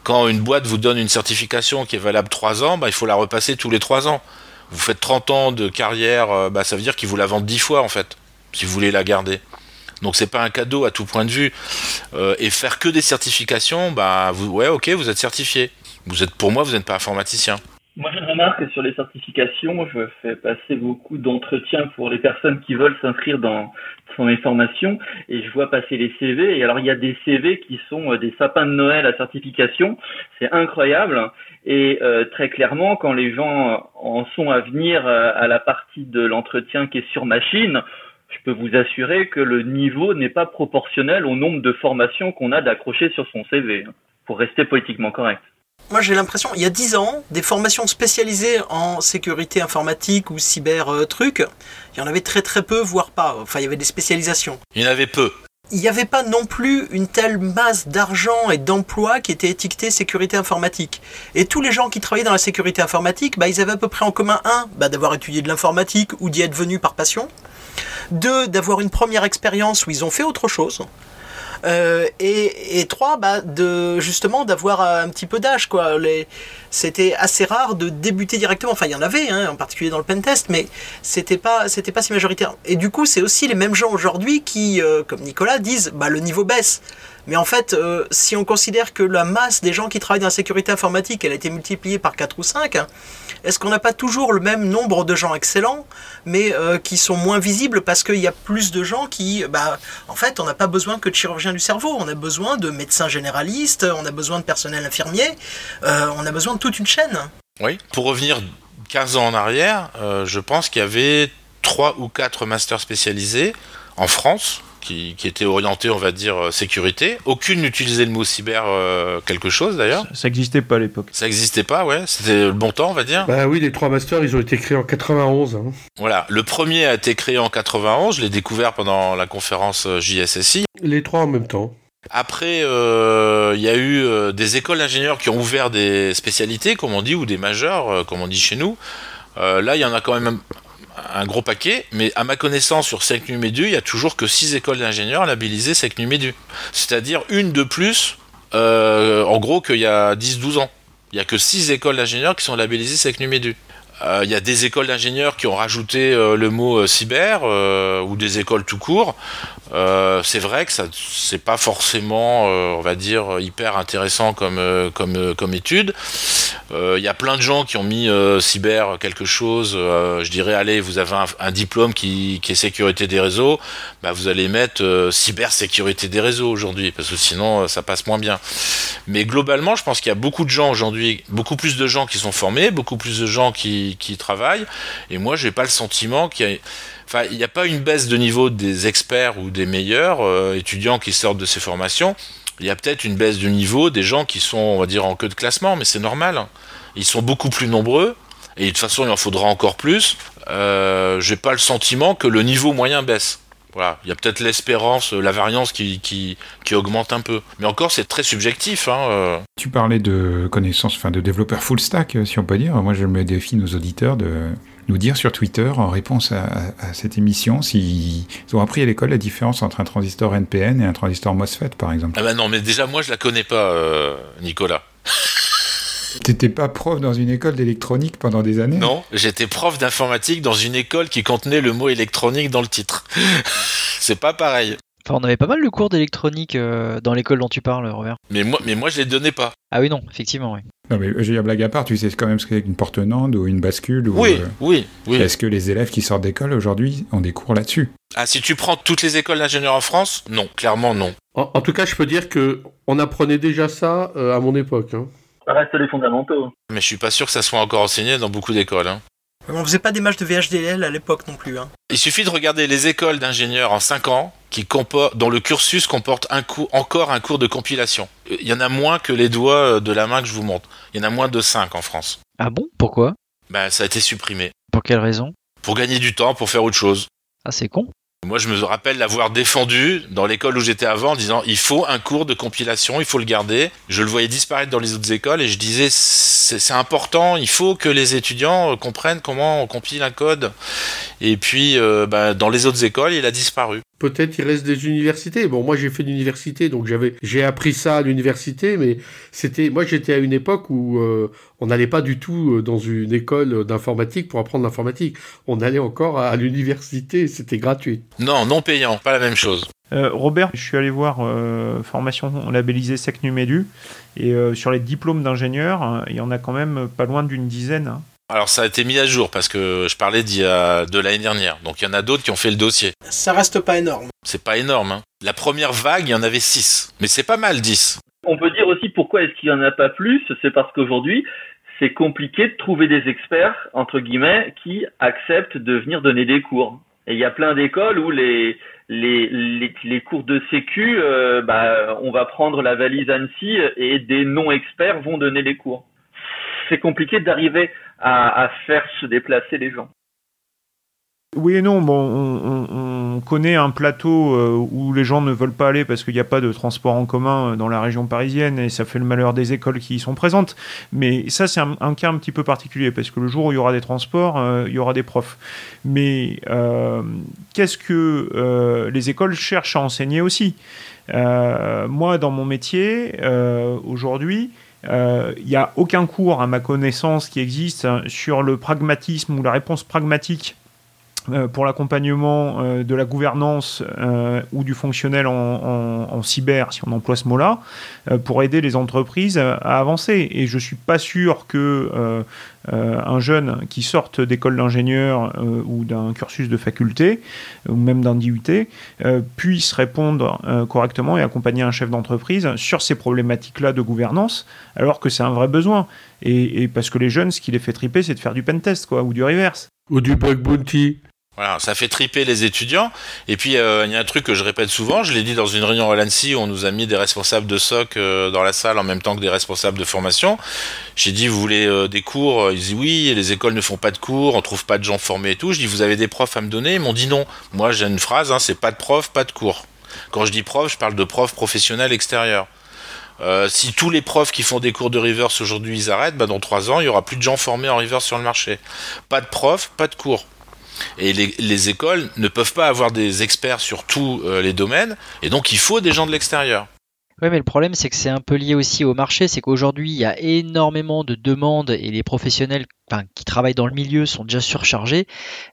Quand une boîte vous donne une certification qui est valable 3 ans, bah, il faut la repasser tous les 3 ans. Vous faites 30 ans de carrière, euh, bah, ça veut dire qu'ils vous la vendent 10 fois en fait, si vous voulez la garder. Donc c'est pas un cadeau à tout point de vue. Et faire que des certifications, bah ouais ok, vous êtes certifié. Vous êtes, pour moi, vous n'êtes pas informaticien. Moi, je remarque que sur les certifications, je fais passer beaucoup d'entretiens pour les personnes qui veulent s'inscrire dans, mes formations et je vois passer les CV. Et alors, il y a des CV qui sont euh, des sapins de Noël à certification. C'est incroyable. Et euh, très clairement, quand les gens en sont à venir euh, à la partie de l'entretien qui est sur machine, je peux vous assurer que le niveau n'est pas proportionnel au nombre de formations qu'on a d'accrocher sur son CV, pour rester politiquement correct. Moi, j'ai l'impression, il y a 10 ans, des formations spécialisées en sécurité informatique ou cyber euh, trucs, il y en avait très très peu, voire pas. Enfin, il y avait des spécialisations. Il y en avait peu. Il n'y avait pas non plus une telle masse d'argent et d'emplois qui étaient étiquetés sécurité informatique. Et tous les gens qui travaillaient dans la sécurité informatique, bah, ils avaient à peu près en commun un, bah, d'avoir étudié de l'informatique ou d'y être venu par passion. Deux, d'avoir une première expérience où ils ont fait autre chose. Euh, et, trois, bah, de justement d'avoir un petit peu d'âge quoi. C'était assez rare de débuter directement. Enfin, il y en avait, hein, en particulier dans le pentest, mais c'était pas, c'était pas si majoritaire. Et du coup, c'est aussi les mêmes gens aujourd'hui qui, euh, comme Nicolas, disent, bah, le niveau baisse. Mais en fait, euh, si on considère que la masse des gens qui travaillent dans la sécurité informatique, elle a été multipliée par 4 ou 5, hein, est-ce qu'on n'a pas toujours le même nombre de gens excellents, mais euh, qui sont moins visibles parce qu'il y a plus de gens qui, bah, en fait, on n'a pas besoin que de chirurgiens du cerveau, on a besoin de médecins généralistes, on a besoin de personnel infirmier, euh, on a besoin de toute une chaîne. Oui. Pour revenir 15 ans en arrière, je pense qu'il y avait 3 ou 4 masters spécialisés en France qui, qui étaient orientés, on va dire, euh, sécurité. Aucune n'utilisait le mot cyber euh, quelque chose d'ailleurs. Ça n'existait pas à l'époque. Ça n'existait pas, ouais. C'était le bon temps, on va dire. Bah oui, les trois masters, ils ont été créés en 91. hein. Voilà. Le premier a été créé en 91. Je l'ai découvert pendant la conférence euh, JSSI. Les trois en même temps. Après, euh, il y a eu euh, des écoles d'ingénieurs qui ont ouvert des spécialités, comme on dit, ou des majeurs, euh, comme on dit chez nous. Euh, là, il y en a quand même un, gros paquet, mais à ma connaissance, sur SecNumEdu, il y a toujours que 6 écoles d'ingénieurs labellisées SecNumEdu. C'est-à-dire une de plus, euh, en gros, qu'il y a 10-12 ans. Il y a que 6 écoles d'ingénieurs qui sont labellisées SecNumEdu. Euh, Il y a des écoles d'ingénieurs qui ont rajouté euh, le mot cyber ou des écoles tout court. Euh, c'est vrai que ça c'est pas forcément, euh, on va dire, hyper intéressant comme euh, comme étude. Il y a plein de gens qui ont mis cyber quelque chose. je dirais, allez, vous avez un, diplôme qui, qui est sécurité des réseaux, bah, vous allez mettre cyber sécurité des réseaux aujourd'hui, parce que sinon ça passe moins bien. Mais globalement, je pense qu'il y a beaucoup de gens aujourd'hui, beaucoup plus de gens qui sont formés, beaucoup plus de gens qui, qui travaillent. Et moi, j'ai pas le sentiment qu'il y a, enfin, il n'y a pas une baisse de niveau des experts ou des meilleurs euh, étudiants qui sortent de ces formations. Il y a peut-être une baisse de niveau des gens qui sont, on va dire, en queue de classement, mais c'est normal. hein. Ils sont beaucoup plus nombreux. Et de toute façon, il en faudra encore plus. Euh, j'ai pas le sentiment que le niveau moyen baisse. Voilà, il y a peut-être l'espérance, la variance qui, qui, qui augmente un peu. Mais encore, c'est très subjectif. Hein, euh. Tu parlais de connaissances, enfin de développeurs full stack, euh, si on peut dire. Moi, je me défie nos auditeurs de nous dire sur Twitter, en réponse à, à- à cette émission, s'ils ont appris à l'école la différence entre un transistor NPN et un transistor MOSFET, par exemple. Ah bah non, mais déjà, moi, je la connais pas, euh, Nicolas. T'étais pas prof dans une école d'électronique pendant des années? Non, j'étais prof d'informatique dans une école qui contenait le mot électronique dans le titre. c'est pas pareil. Enfin, on avait pas mal de cours d'électronique euh, dans l'école dont tu parles, Robert. Mais moi, mais moi je les donnais pas. Ah oui, non, effectivement, oui. Non, mais j'ai blague à part, tu sais quand même ce qu'est une porte Nande ou une bascule ou, Oui, euh, oui, oui. Est-ce que les élèves qui sortent d'école aujourd'hui ont des cours là-dessus? Ah, si tu prends toutes les écoles d'ingénieurs en France, non, clairement non. En, en tout cas, je peux dire que on apprenait déjà ça euh, à mon époque. hein. Ça reste les fondamentaux. Mais je suis pas sûr que ça soit encore enseigné dans beaucoup d'écoles. hein. On faisait pas des matchs de VHDL à l'époque non plus. Hein. Il suffit de regarder les écoles d'ingénieurs en 5 ans qui dont le cursus comporte un cours, encore un cours de compilation. Euh, Il y en a moins que les doigts euh, de la main que je vous montre. Il y en a moins de 5 en France. Ah bon? Pourquoi? Ben, ça a été supprimé. Pour quelle raison? Pour gagner du temps, pour faire autre chose. Ah, c'est con. Moi, je me rappelle l'avoir défendu dans l'école où j'étais avant en disant il faut un cours de compilation, il faut le garder. Je le voyais disparaître dans les autres écoles et je disais c'est important, il faut que les étudiants euh, comprennent comment on compile un code. Et puis, euh, bah, dans les autres écoles, il a disparu. Peut-être il reste des universités. Bon, moi j'ai fait l'université, donc j'avais j'ai appris ça à l'université, mais c'était moi j'étais à une époque où euh, on n'allait pas du tout euh, dans une école d'informatique pour apprendre l'informatique. On allait encore à, à l'université, c'était gratuit. Non, non payant, pas la même chose. Euh, Robert, je suis allé voir euh, formation labellisée SecNuMedu et euh, sur les diplômes d'ingénieurs, hein, il y en a quand même pas loin d'une dizaine. hein. Alors ça a été mis à jour parce que je parlais d'il y a- de l'année dernière. Donc il y en a d'autres qui ont fait le dossier. Ça reste pas énorme. C'est pas énorme. Hein. La première vague, il y en avait 6. Mais c'est pas mal 10. On peut dire aussi pourquoi est-ce qu'il n'y en a pas plus, c'est parce qu'aujourd'hui, c'est compliqué de trouver des experts, entre guillemets, qui acceptent de venir donner des cours. Et il y a plein d'écoles où les, les, les, les cours de sécu, euh, bah, on va prendre la valise Annecy et des non-experts vont donner les cours. C'est compliqué d'arriver à, faire se déplacer les gens. Oui et non, bon, on, on- on connaît un plateau euh, où les gens ne veulent pas aller parce qu'il n'y a pas de transport en commun euh, dans la région parisienne et ça fait le malheur des écoles qui y sont présentes. Mais ça, c'est un, cas un petit peu particulier parce que le jour où il y aura des transports, euh, il y aura des profs. Mais qu'est-ce que les écoles cherchent à enseigner aussi? Moi, dans mon métier, euh, aujourd'hui, euh, il n'y a aucun cours, à ma connaissance, qui existe sur le pragmatisme ou la réponse pragmatique pour l'accompagnement euh, de la gouvernance euh, ou du fonctionnel en, cyber, si on emploie ce mot-là, euh, pour aider les entreprises à, avancer. Et je suis pas sûr que euh, euh, un jeune qui sorte d'école d'ingénieur euh, ou d'un cursus de faculté ou même d'un DUT euh, puisse répondre euh, correctement et accompagner un chef d'entreprise sur ces problématiques-là de gouvernance, alors que c'est un vrai besoin. Et, et parce que les jeunes, ce qui les fait triper, c'est de faire du pentest quoi, ou du reverse. Ou du bug bounty. Voilà, ça fait triper les étudiants. Et puis, euh, il y a un truc que je répète souvent, je l'ai dit dans une réunion à l'ANSI où on nous a mis des responsables de SOC euh, dans la salle en même temps que des responsables de formation. J'ai dit, vous voulez euh, des cours Ils disent oui, les écoles ne font pas de cours, on trouve pas de gens formés et tout. Je dis, vous avez des profs à me donner? Ils m'ont dit non. Moi, j'ai une phrase, hein, c'est pas de prof, pas de cours. Quand je dis prof, je parle de prof professionnel extérieur. Euh, si tous les profs qui font des cours de reverse aujourd'hui ils arrêtent, bah dans trois ans il y aura plus de gens formés en reverse sur le marché. Pas de profs, pas de cours. Et les, les écoles ne peuvent pas avoir des experts sur tous euh, les domaines, et donc il faut des gens de l'extérieur. Ouais, mais le problème, c'est que c'est un peu lié aussi au marché. C'est qu'aujourd'hui, il y a énormément de demandes et les professionnels enfin, qui travaillent dans le milieu sont déjà surchargés.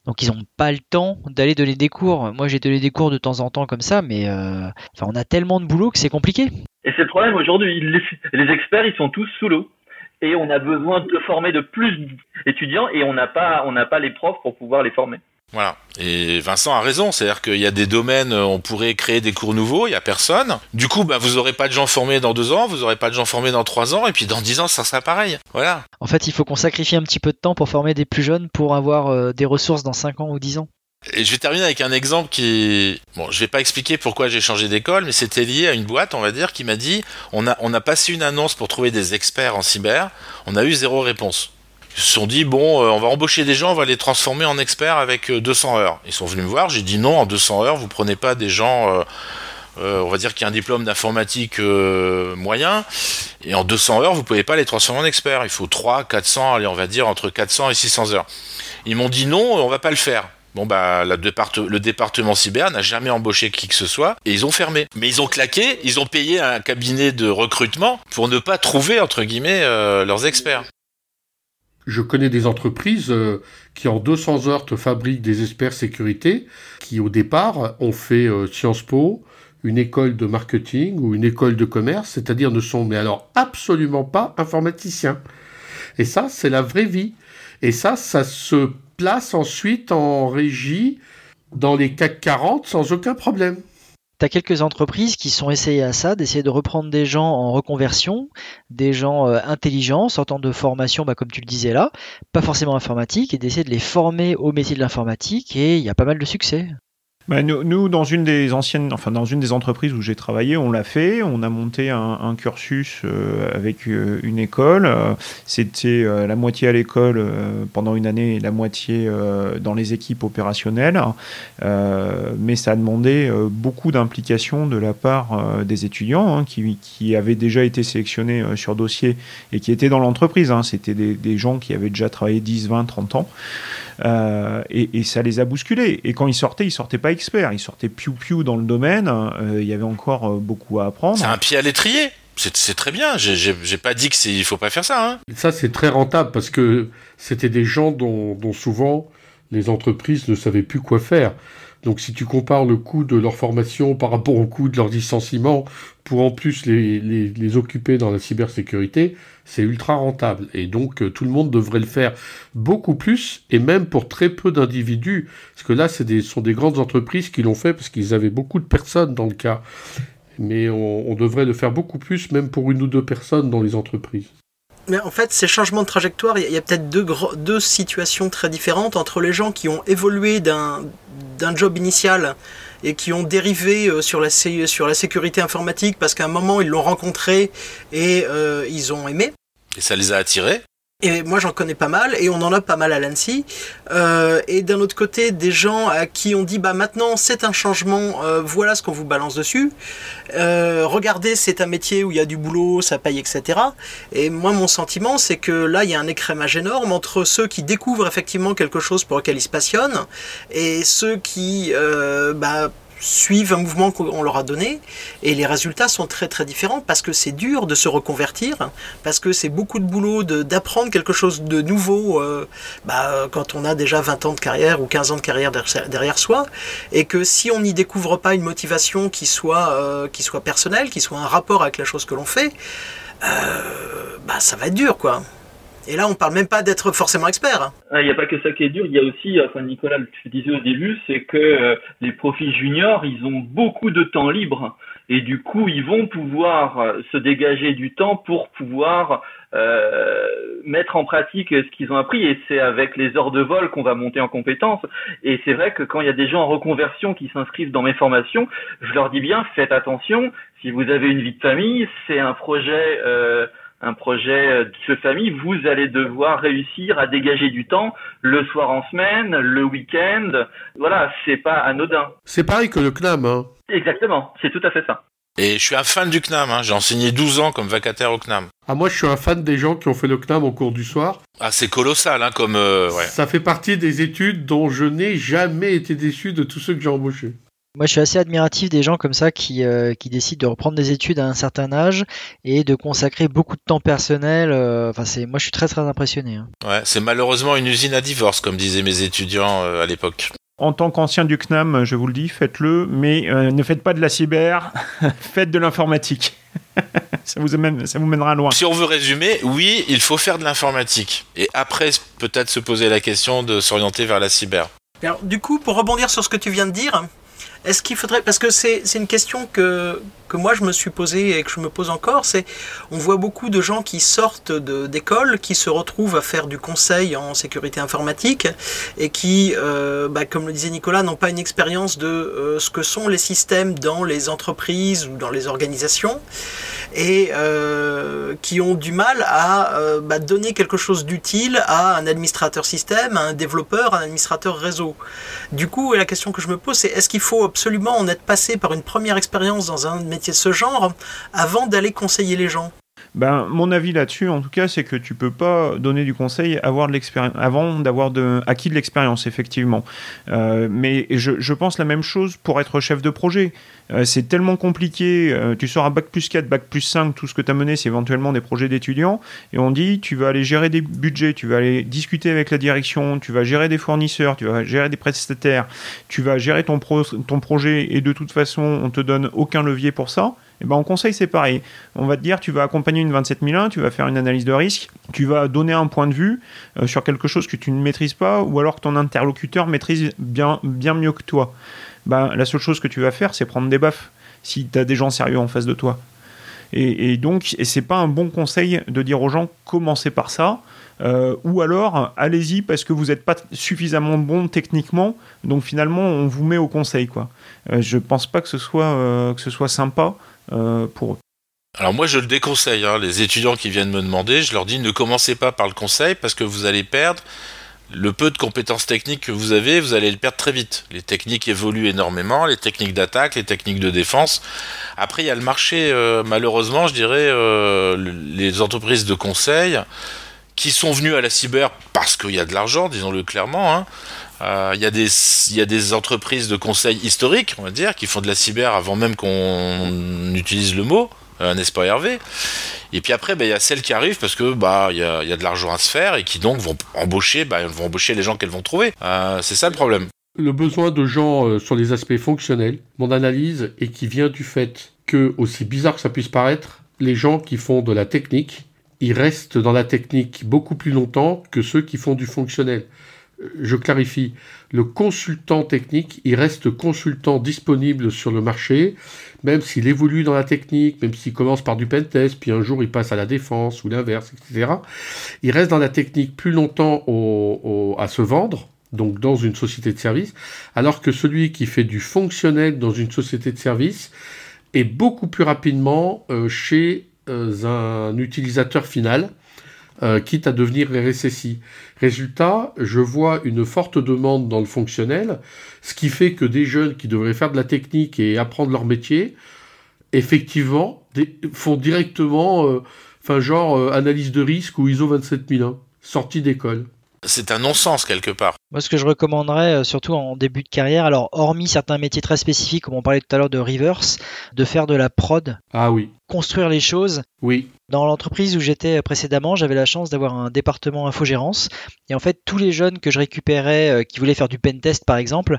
Donc, ils n'ont pas le temps d'aller donner des cours. Moi, j'ai donné des cours de temps en temps comme ça, mais euh, enfin, on a tellement de boulot que c'est compliqué. Et c'est le problème aujourd'hui. Les, les experts, ils sont tous sous l'eau. Et on a besoin de former de plus d'étudiants et on n'a pas, on n'a pas les profs pour pouvoir les former. Voilà. Et Vincent a raison, c'est-à-dire qu'il y a des domaines, euh, on pourrait créer des cours nouveaux, il n'y a personne. Du coup, bah, vous n'aurez pas de gens formés dans deux ans, vous n'aurez pas de gens formés dans trois ans, et puis dans dix ans, ça sera pareil. Voilà. En fait, il faut qu'on sacrifie un petit peu de temps pour former des plus jeunes pour avoir euh, des ressources dans 5 ans ou 10 ans. Et je vais terminer avec un exemple qui, bon, je vais pas expliquer pourquoi j'ai changé d'école, mais c'était lié à une boîte, on va dire, qui m'a dit, on a, on a passé une annonce pour trouver des experts en cyber, on a eu zéro réponse. Ils se sont dit, bon, euh, on va embaucher des gens, on va les transformer en experts avec euh, 200 heures. Ils sont venus me voir, j'ai dit non, en 200 heures, vous prenez pas des gens, euh, euh, on va dire qu'il y a un diplôme d'informatique euh, moyen, et en 200 heures, vous pouvez pas les transformer en experts. Il faut 3, 400, allez, on va dire entre 400 et 600 heures. Ils m'ont dit non, on va pas le faire. Bon bah le département cyber n'a jamais embauché qui que ce soit et ils ont fermé. Mais ils ont claqué, ils ont payé un cabinet de recrutement pour ne pas trouver entre guillemets euh, leurs experts. Je connais des entreprises euh, qui en 200 heures fabriquent des experts sécurité qui au départ ont fait euh, Sciences Po, une école de marketing ou une école de commerce, c'est-à-dire ne sont mais alors absolument pas informaticiens. Et ça, c'est la vraie vie. Et ça, ça se place ensuite en régie dans les CAC 40 sans aucun problème. Tu as quelques entreprises qui sont essayées à ça, d'essayer de reprendre des gens en reconversion, des gens euh, intelligents, sortant de formation, bah, comme tu le disais là, pas forcément informatique, et d'essayer de les former au métier de l'informatique, et il y a pas mal de succès. Bah, nous, dans une des anciennes, enfin dans une des entreprises où j'ai travaillé, on l'a fait. On a monté un, cursus euh, avec euh, une école. Euh, c'était la moitié à l'école pendant une année et la moitié dans les équipes opérationnelles. mais ça a demandé beaucoup d'implication de la part des étudiants hein, qui, avaient déjà été sélectionnés sur dossier et qui étaient dans l'entreprise. Hein. C'était des, des, gens qui avaient déjà travaillé 10, 20, 30 ans. Euh, et, ça les a bousculés. Et quand ils sortaient, ils sortaient pas experts, ils sortaient piou-piou dans le domaine. Euh, il y avait encore euh, beaucoup à apprendre. C'est un pied à l'étrier. C'est très bien. J'ai pas dit qu'il faut pas faire ça. Hein. Ça, c'est très rentable parce que c'était des gens dont, dont souvent les entreprises ne savaient plus quoi faire. Donc si tu compares le coût de leur formation par rapport au coût de leur licenciement pour en plus les, les, occuper dans la cybersécurité, c'est ultra rentable. Et donc euh, tout le monde devrait le faire beaucoup plus, et même pour très peu d'individus. Parce que là, ce sont des grandes entreprises qui l'ont fait parce qu'ils avaient beaucoup de personnes dans le cas. Mais on devrait le faire beaucoup plus, même pour une ou deux personnes dans les entreprises. Mais en fait, ces changements de trajectoire, il y a, peut-être deux, situations très différentes entre les gens qui ont évolué d'un job initial et qui ont dérivé euh, sur la, sur la sécurité informatique parce qu'à un moment ils l'ont rencontré et euh, ils ont aimé. Et ça les a attirés et moi j'en connais pas mal, et on en a pas mal à l'ANSI. Euh, et d'un autre côté, des gens à qui on dit bah maintenant c'est un changement, euh, voilà ce qu'on vous balance dessus. Euh, regardez, c'est un métier où il y a du boulot, ça paye, etc. Et moi mon sentiment c'est que là il y a un écrémage énorme entre ceux qui découvrent effectivement quelque chose pour lequel ils se passionnent et ceux qui bah, suivent un mouvement qu'on leur a donné et les résultats sont très très différents parce que c'est dur de se reconvertir, parce que c'est beaucoup de boulot d'apprendre quelque chose de nouveau euh, bah, quand on a déjà 20 ans de carrière ou 15 ans de carrière derrière soi et que si on n'y découvre pas une motivation qui soit, euh, qui soit personnelle, qui soit un rapport avec la chose que l'on fait, euh, bah, ça va être dur quoi. Et là, on parle même pas d'être forcément expert. Hein. Ah, il n'y a pas que ça qui est dur, il y a aussi, enfin Nicolas, tu disais au début, c'est que euh, les profils juniors, ils ont beaucoup de temps libre. Et du coup, ils vont pouvoir euh, se dégager du temps pour pouvoir euh, mettre en pratique ce qu'ils ont appris. Et c'est avec les heures de vol qu'on va monter en compétences. Et c'est vrai que quand il y a des gens en reconversion qui s'inscrivent dans mes formations, je leur dis bien, faites attention. Si vous avez une vie de famille, c'est un projet... Euh, un projet de famille, vous allez devoir réussir à dégager du temps le soir en semaine, le week-end. Voilà, c'est pas anodin. C'est pareil que le CNAM, hein. Exactement, c'est tout à fait ça. Et je suis un fan du CNAM, hein. j'ai enseigné 12 ans comme vacataire au CNAM. Ah moi je suis un fan des gens qui ont fait le CNAM au cours du soir. Ah c'est colossal hein, comme... Euh, ouais. Ça fait partie des études dont je n'ai jamais été déçu de tous ceux que j'ai embauchés. Moi, je suis assez admiratif des gens comme ça qui, euh, qui décident de reprendre des études à un certain âge et de consacrer beaucoup de temps personnel. Euh, enfin, c'est, moi, je suis très très impressionné. Hein. Ouais, c'est malheureusement une usine à divorce, comme disaient mes étudiants euh, à l'époque. En tant qu'ancien du CNAM, je vous le dis, faites-le, mais ne faites pas de la cyber, faites de l'informatique. ça, vous amène, ça vous mènera loin. Si on veut résumer, oui, il faut faire de l'informatique. Et après, peut-être se poser la question de s'orienter vers la cyber. Alors, du coup, pour rebondir sur ce que tu viens de dire, est-ce qu'il faudrait, parce que c'est une question que, que moi je me suis posée et que je me pose encore, c'est on voit beaucoup de gens qui sortent d'école, qui se retrouvent à faire du conseil en sécurité informatique et qui, euh, bah, comme le disait Nicolas, n'ont pas une expérience de euh, ce que sont les systèmes dans les entreprises ou dans les organisations et euh, qui ont du mal à bah, donner quelque chose d'utile à un administrateur système, à un développeur, à un administrateur réseau. Du coup, la question que je me pose, c'est est-ce qu'il faut absolument en être passé par une première expérience dans un métier de ce genre avant d'aller conseiller les gens? Ben, mon avis là-dessus, en tout cas, c'est que tu peux pas donner du conseil avoir de avant d'avoir acquis de l'expérience, effectivement. Euh, mais je, pense la même chose pour être chef de projet. Euh, c'est tellement compliqué. Euh, tu sors à bac plus 4, bac plus 5, tout ce que tu as mené, c'est éventuellement des projets d'étudiants. Et on dit, tu vas aller gérer des budgets, tu vas aller discuter avec la direction, tu vas gérer des fournisseurs, tu vas gérer des prestataires, tu vas gérer ton, ton projet et de toute façon, on te donne aucun levier pour ça. Eh ben, en conseil, c'est pareil. On va te dire, tu vas accompagner une 27001, tu vas faire une analyse de risque, tu vas donner un point de vue euh, sur quelque chose que tu ne maîtrises pas, ou alors que ton interlocuteur maîtrise bien, bien mieux que toi. Ben, la seule chose que tu vas faire, c'est prendre des baffes si tu as des gens sérieux en face de toi. Et, donc, et c'est pas un bon conseil de dire aux gens commencez par ça, euh, ou alors allez-y parce que vous n'êtes pas suffisamment bon techniquement, donc finalement on vous met au conseil quoi. Euh, je pense pas que ce soit euh, que ce soit sympa eux. Alors moi je le déconseille, hein. les étudiants qui viennent me demander, je leur dis ne commencez pas par le conseil parce que vous allez perdre le peu de compétences techniques que vous avez, vous allez le perdre très vite. Les techniques évoluent énormément, les techniques d'attaque, les techniques de défense. Après, il y a le marché, euh, malheureusement, je dirais, euh, les entreprises de conseil qui sont venues à la cyber parce qu'il y a de l'argent, disons-le clairement. Hein. Euh, il, y a des, il y a des entreprises de conseil historiques, on va dire, qui font de la cyber avant même qu'on utilise le mot, n'est-ce pas Hervé? Et puis après, bah, il y a celles qui arrivent parce que bah il y a, de l'argent à se faire et qui donc vont embaucher, bah, vont embaucher les gens qu'elles vont trouver. Euh, c'est ça le problème. Le besoin de gens euh, sur les aspects fonctionnels, mon analyse est qui vient du fait que, aussi bizarre que ça puisse paraître, les gens qui font de la technique, ils restent dans la technique beaucoup plus longtemps que ceux qui font du fonctionnel. Je clarifie, le consultant technique, il reste consultant disponible sur le marché, même s'il évolue dans la technique, même s'il commence par du pentest, puis un jour il passe à la défense ou l'inverse, etc. Il reste dans la technique plus longtemps à se vendre, donc dans une société de service, alors que celui qui fait du fonctionnel dans une société de service est beaucoup plus rapidement euh, chez euh, un utilisateur final, euh, quitte à devenir RSSI. Résultat, je vois une forte demande dans le fonctionnel, ce qui fait que des jeunes qui devraient faire de la technique et apprendre leur métier, effectivement, font directement, euh, enfin genre euh, analyse de risque ou ISO 27001, sortie d'école. C'est un non-sens quelque part. Moi, ce que je recommanderais, surtout en début de carrière, alors hormis certains métiers très spécifiques, comme on parlait tout à l'heure de reverse, de faire de la prod. Ah oui. Construire les choses. Oui. Dans l'entreprise où j'étais précédemment, j'avais la chance d'avoir un département infogérance. Et en fait, tous les jeunes que je récupérais euh, qui voulaient faire du pentest, par exemple,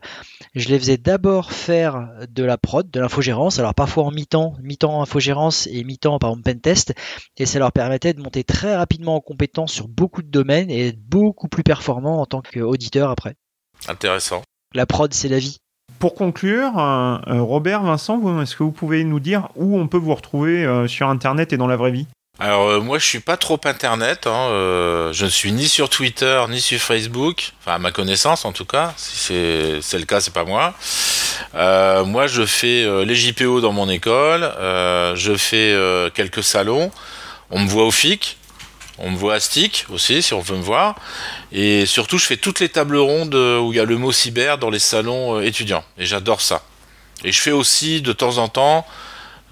je les faisais d'abord faire de la prod, de l'infogérance. Alors parfois en mi-temps, mi-temps infogérance et mi-temps par exemple pentest. Et ça leur permettait de monter très rapidement en compétence sur beaucoup de domaines et être beaucoup plus performant en tant qu'auditeur après. Intéressant. La prod, c'est la vie. Pour conclure, euh, euh, Robert, Vincent, est-ce que vous pouvez nous dire où on peut vous retrouver sur Internet et dans la vraie vie? Alors euh, moi je suis pas trop internet, hein, euh, je ne suis ni sur Twitter ni sur Facebook, enfin à ma connaissance en tout cas, si c'est le cas c'est pas moi. Euh, moi je fais les JPO dans mon école, je fais quelques salons, on me voit au FIC, on me voit à Stick aussi si on veut me voir, et surtout je fais toutes les tables rondes où il y a le mot cyber dans les salons étudiants, et j'adore ça. Et je fais aussi de temps en temps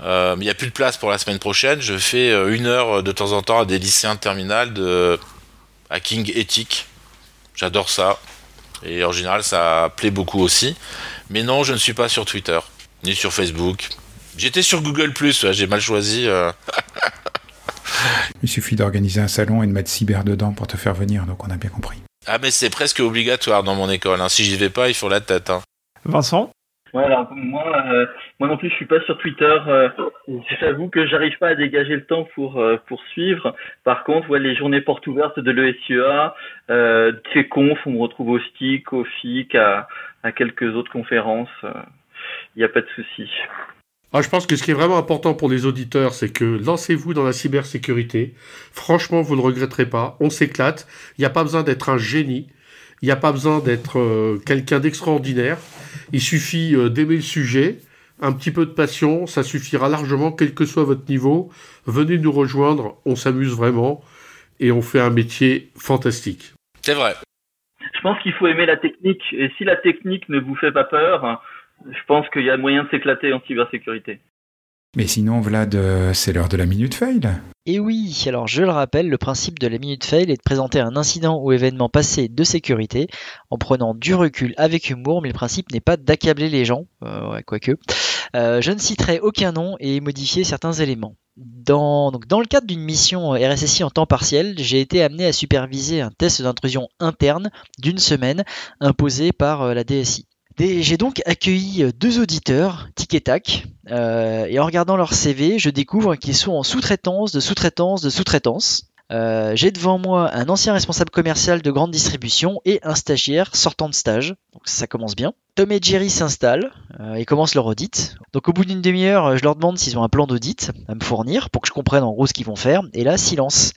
euh, il n'y a plus de place pour la semaine prochaine. Je fais euh, une heure euh, de temps en temps à des lycéens de de hacking éthique. J'adore ça. Et en général, ça plaît beaucoup aussi. Mais non, je ne suis pas sur Twitter, ni sur Facebook. J'étais sur Google, j'ai mal choisi. Il suffit d'organiser un salon et de mettre cyber dedans pour te faire venir, donc on a bien compris. Ah, mais c'est presque obligatoire dans mon école. Hein. Si j'y vais pas, il faut la tête. Hein. Vincent? Ouais, alors moi, euh, moi non plus, je suis pas sur Twitter. Euh, J'avoue que j'arrive pas à dégager le temps pour euh, pour suivre. Par contre, ouais, les journées portes ouvertes de l'ESUA, euh, ces confs, on me retrouve au STIC, au FIC, à, à quelques autres conférences. Il euh, n'y a pas de souci. Ah, je pense que ce qui est vraiment important pour les auditeurs, c'est que lancez-vous dans la cybersécurité. Franchement, vous ne regretterez pas. On s'éclate. Il n'y a pas besoin d'être un génie. Il n'y a pas besoin d'être quelqu'un d'extraordinaire. Il suffit euh, d'aimer le sujet, un petit peu de passion, ça suffira largement, quel que soit votre niveau. Venez nous rejoindre, on s'amuse vraiment et on fait un métier fantastique. C'est vrai. Je pense qu'il faut aimer la technique et si la technique ne vous fait pas peur, je pense qu'il y a moyen de s'éclater en cybersécurité. Mais sinon, Vlad, euh, c'est l'heure de la minute fail. Et oui, alors je le rappelle, le principe de la minute fail est de présenter un incident ou événement passé de sécurité en prenant du recul avec humour, mais le principe n'est pas d'accabler les gens, euh, ouais, quoique. Euh, je ne citerai aucun nom et modifier certains éléments. Dans, donc, dans le cadre d'une mission RSSI en temps partiel, j'ai été amené à superviser un test d'intrusion interne d'une semaine imposé par euh, la DSI. J'ai donc accueilli euh, deux auditeurs, tic et tac, euh, et en regardant leur CV, je découvre qu'ils sont en sous-traitance, de sous-traitance, de sous-traitance. Euh, j'ai devant moi un ancien responsable commercial de grande distribution et un stagiaire sortant de stage. Donc ça commence bien. Tom et Jerry s'installent et commencent leur audit. Donc au bout d'une demi-heure, je leur demande s'ils ont un plan d'audit à me fournir pour que je comprenne en gros ce qu'ils vont faire. Et là, silence.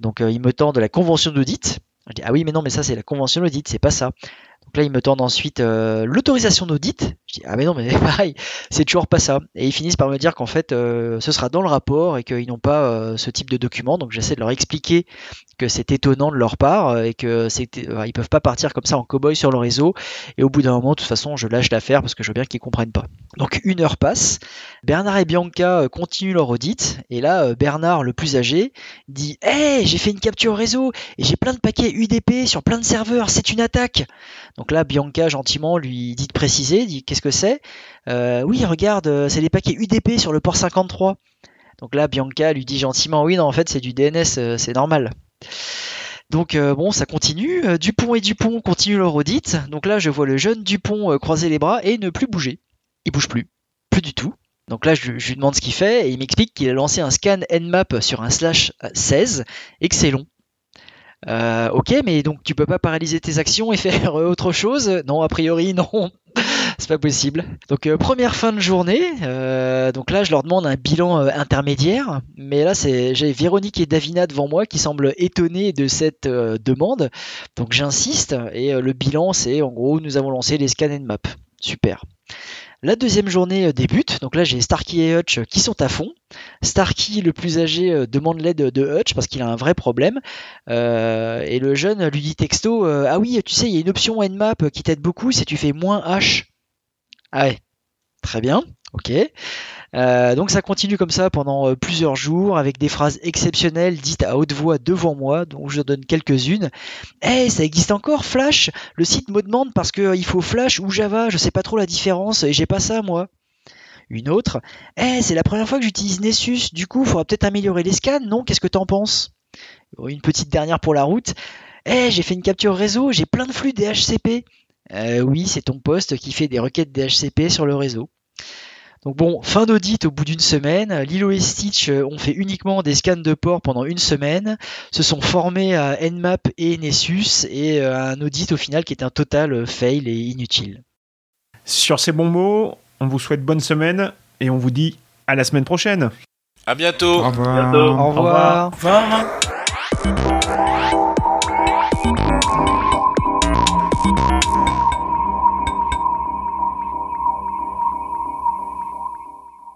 Donc ils me tendent la convention d'audit. Ah oui mais non mais ça c'est la convention d'audit, c'est pas ça. Donc là, ils me tendent ensuite euh, l'autorisation d'audit. Je dis, ah mais non, mais pareil, c'est toujours pas ça. Et ils finissent par me dire qu'en fait, euh, ce sera dans le rapport et qu'ils n'ont pas euh, ce type de document. Donc j'essaie de leur expliquer que c'est étonnant de leur part et que c'est, ils peuvent pas partir comme ça en cow-boy sur le réseau. Et au bout d'un moment, de toute façon, je lâche l'affaire parce que je veux bien qu'ils comprennent pas. Donc une heure passe. Bernard et Bianca continuent leur audit. Et là, Bernard, le plus âgé, dit, hé, j'ai fait une capture réseau et j'ai plein de paquets UDP sur plein de serveurs. C'est une attaque. Donc là, Bianca gentiment lui dit de préciser, dit qu'est-ce que c'est? Euh, Oui, regarde, euh, c'est des paquets UDP sur le port 53. Donc là, Bianca lui dit gentiment, oui, non, en fait, c'est du DNS, euh, c'est normal. Donc bon, ça continue. Dupont et Dupont continuent leur audit. Donc là, je vois le jeune Dupont croiser les bras et ne plus bouger. Il bouge plus, plus du tout. Donc là, je, lui demande ce qu'il fait et il m'explique qu'il a lancé un scan Nmap sur un slash 16 et que c'est long. Euh, ok, mais donc tu peux pas paralyser tes actions et faire euh, autre chose? Non, a priori, non. C'est pas possible. Donc euh, première fin de journée, donc là je leur demande un bilan intermédiaire, mais là c'est j'ai Véronique et Davina devant moi qui semblent étonnés de cette demande, donc j'insiste et le bilan c'est en gros nous avons lancé les scans map. Super. La deuxième journée euh, débute, donc là j'ai Starkey et Hutch euh, qui sont à fond. Starkey, le plus âgé, euh, demande l'aide de Hutch parce qu'il a un vrai problème. et le jeune lui dit texto Ah oui, tu sais, il y a une option Nmap qui t'aide beaucoup si tu fais moins H. Ah ouais, très bien, ok. Euh, donc ça continue comme ça pendant euh, plusieurs jours avec des phrases exceptionnelles dites à haute voix devant moi, dont je donne quelques-unes. Hey, ça existe encore Flash? Le site me demande parce qu'il euh, faut Flash ou Java, je sais pas trop la différence et j'ai pas ça moi. Une autre, hey, c'est la première fois que j'utilise Nessus, du coup, faudra peut-être améliorer les scans, non? Qu'est-ce que t'en penses? Une petite dernière pour la route. Hey, j'ai fait une capture réseau, j'ai plein de flux DHCP. Euh, oui, c'est ton poste qui fait des requêtes DHCP sur le réseau. Donc bon, fin d'audit au bout d'une semaine. Lilo et Stitch euh, ont fait uniquement des scans de port pendant une semaine, se sont formés à Nmap et Nessus et euh, un audit au final qui est un total fail et inutile. Sur ces bons mots, on vous souhaite bonne semaine et on vous dit à la semaine prochaine. À bientôt. Au revoir. Au revoir. Au revoir.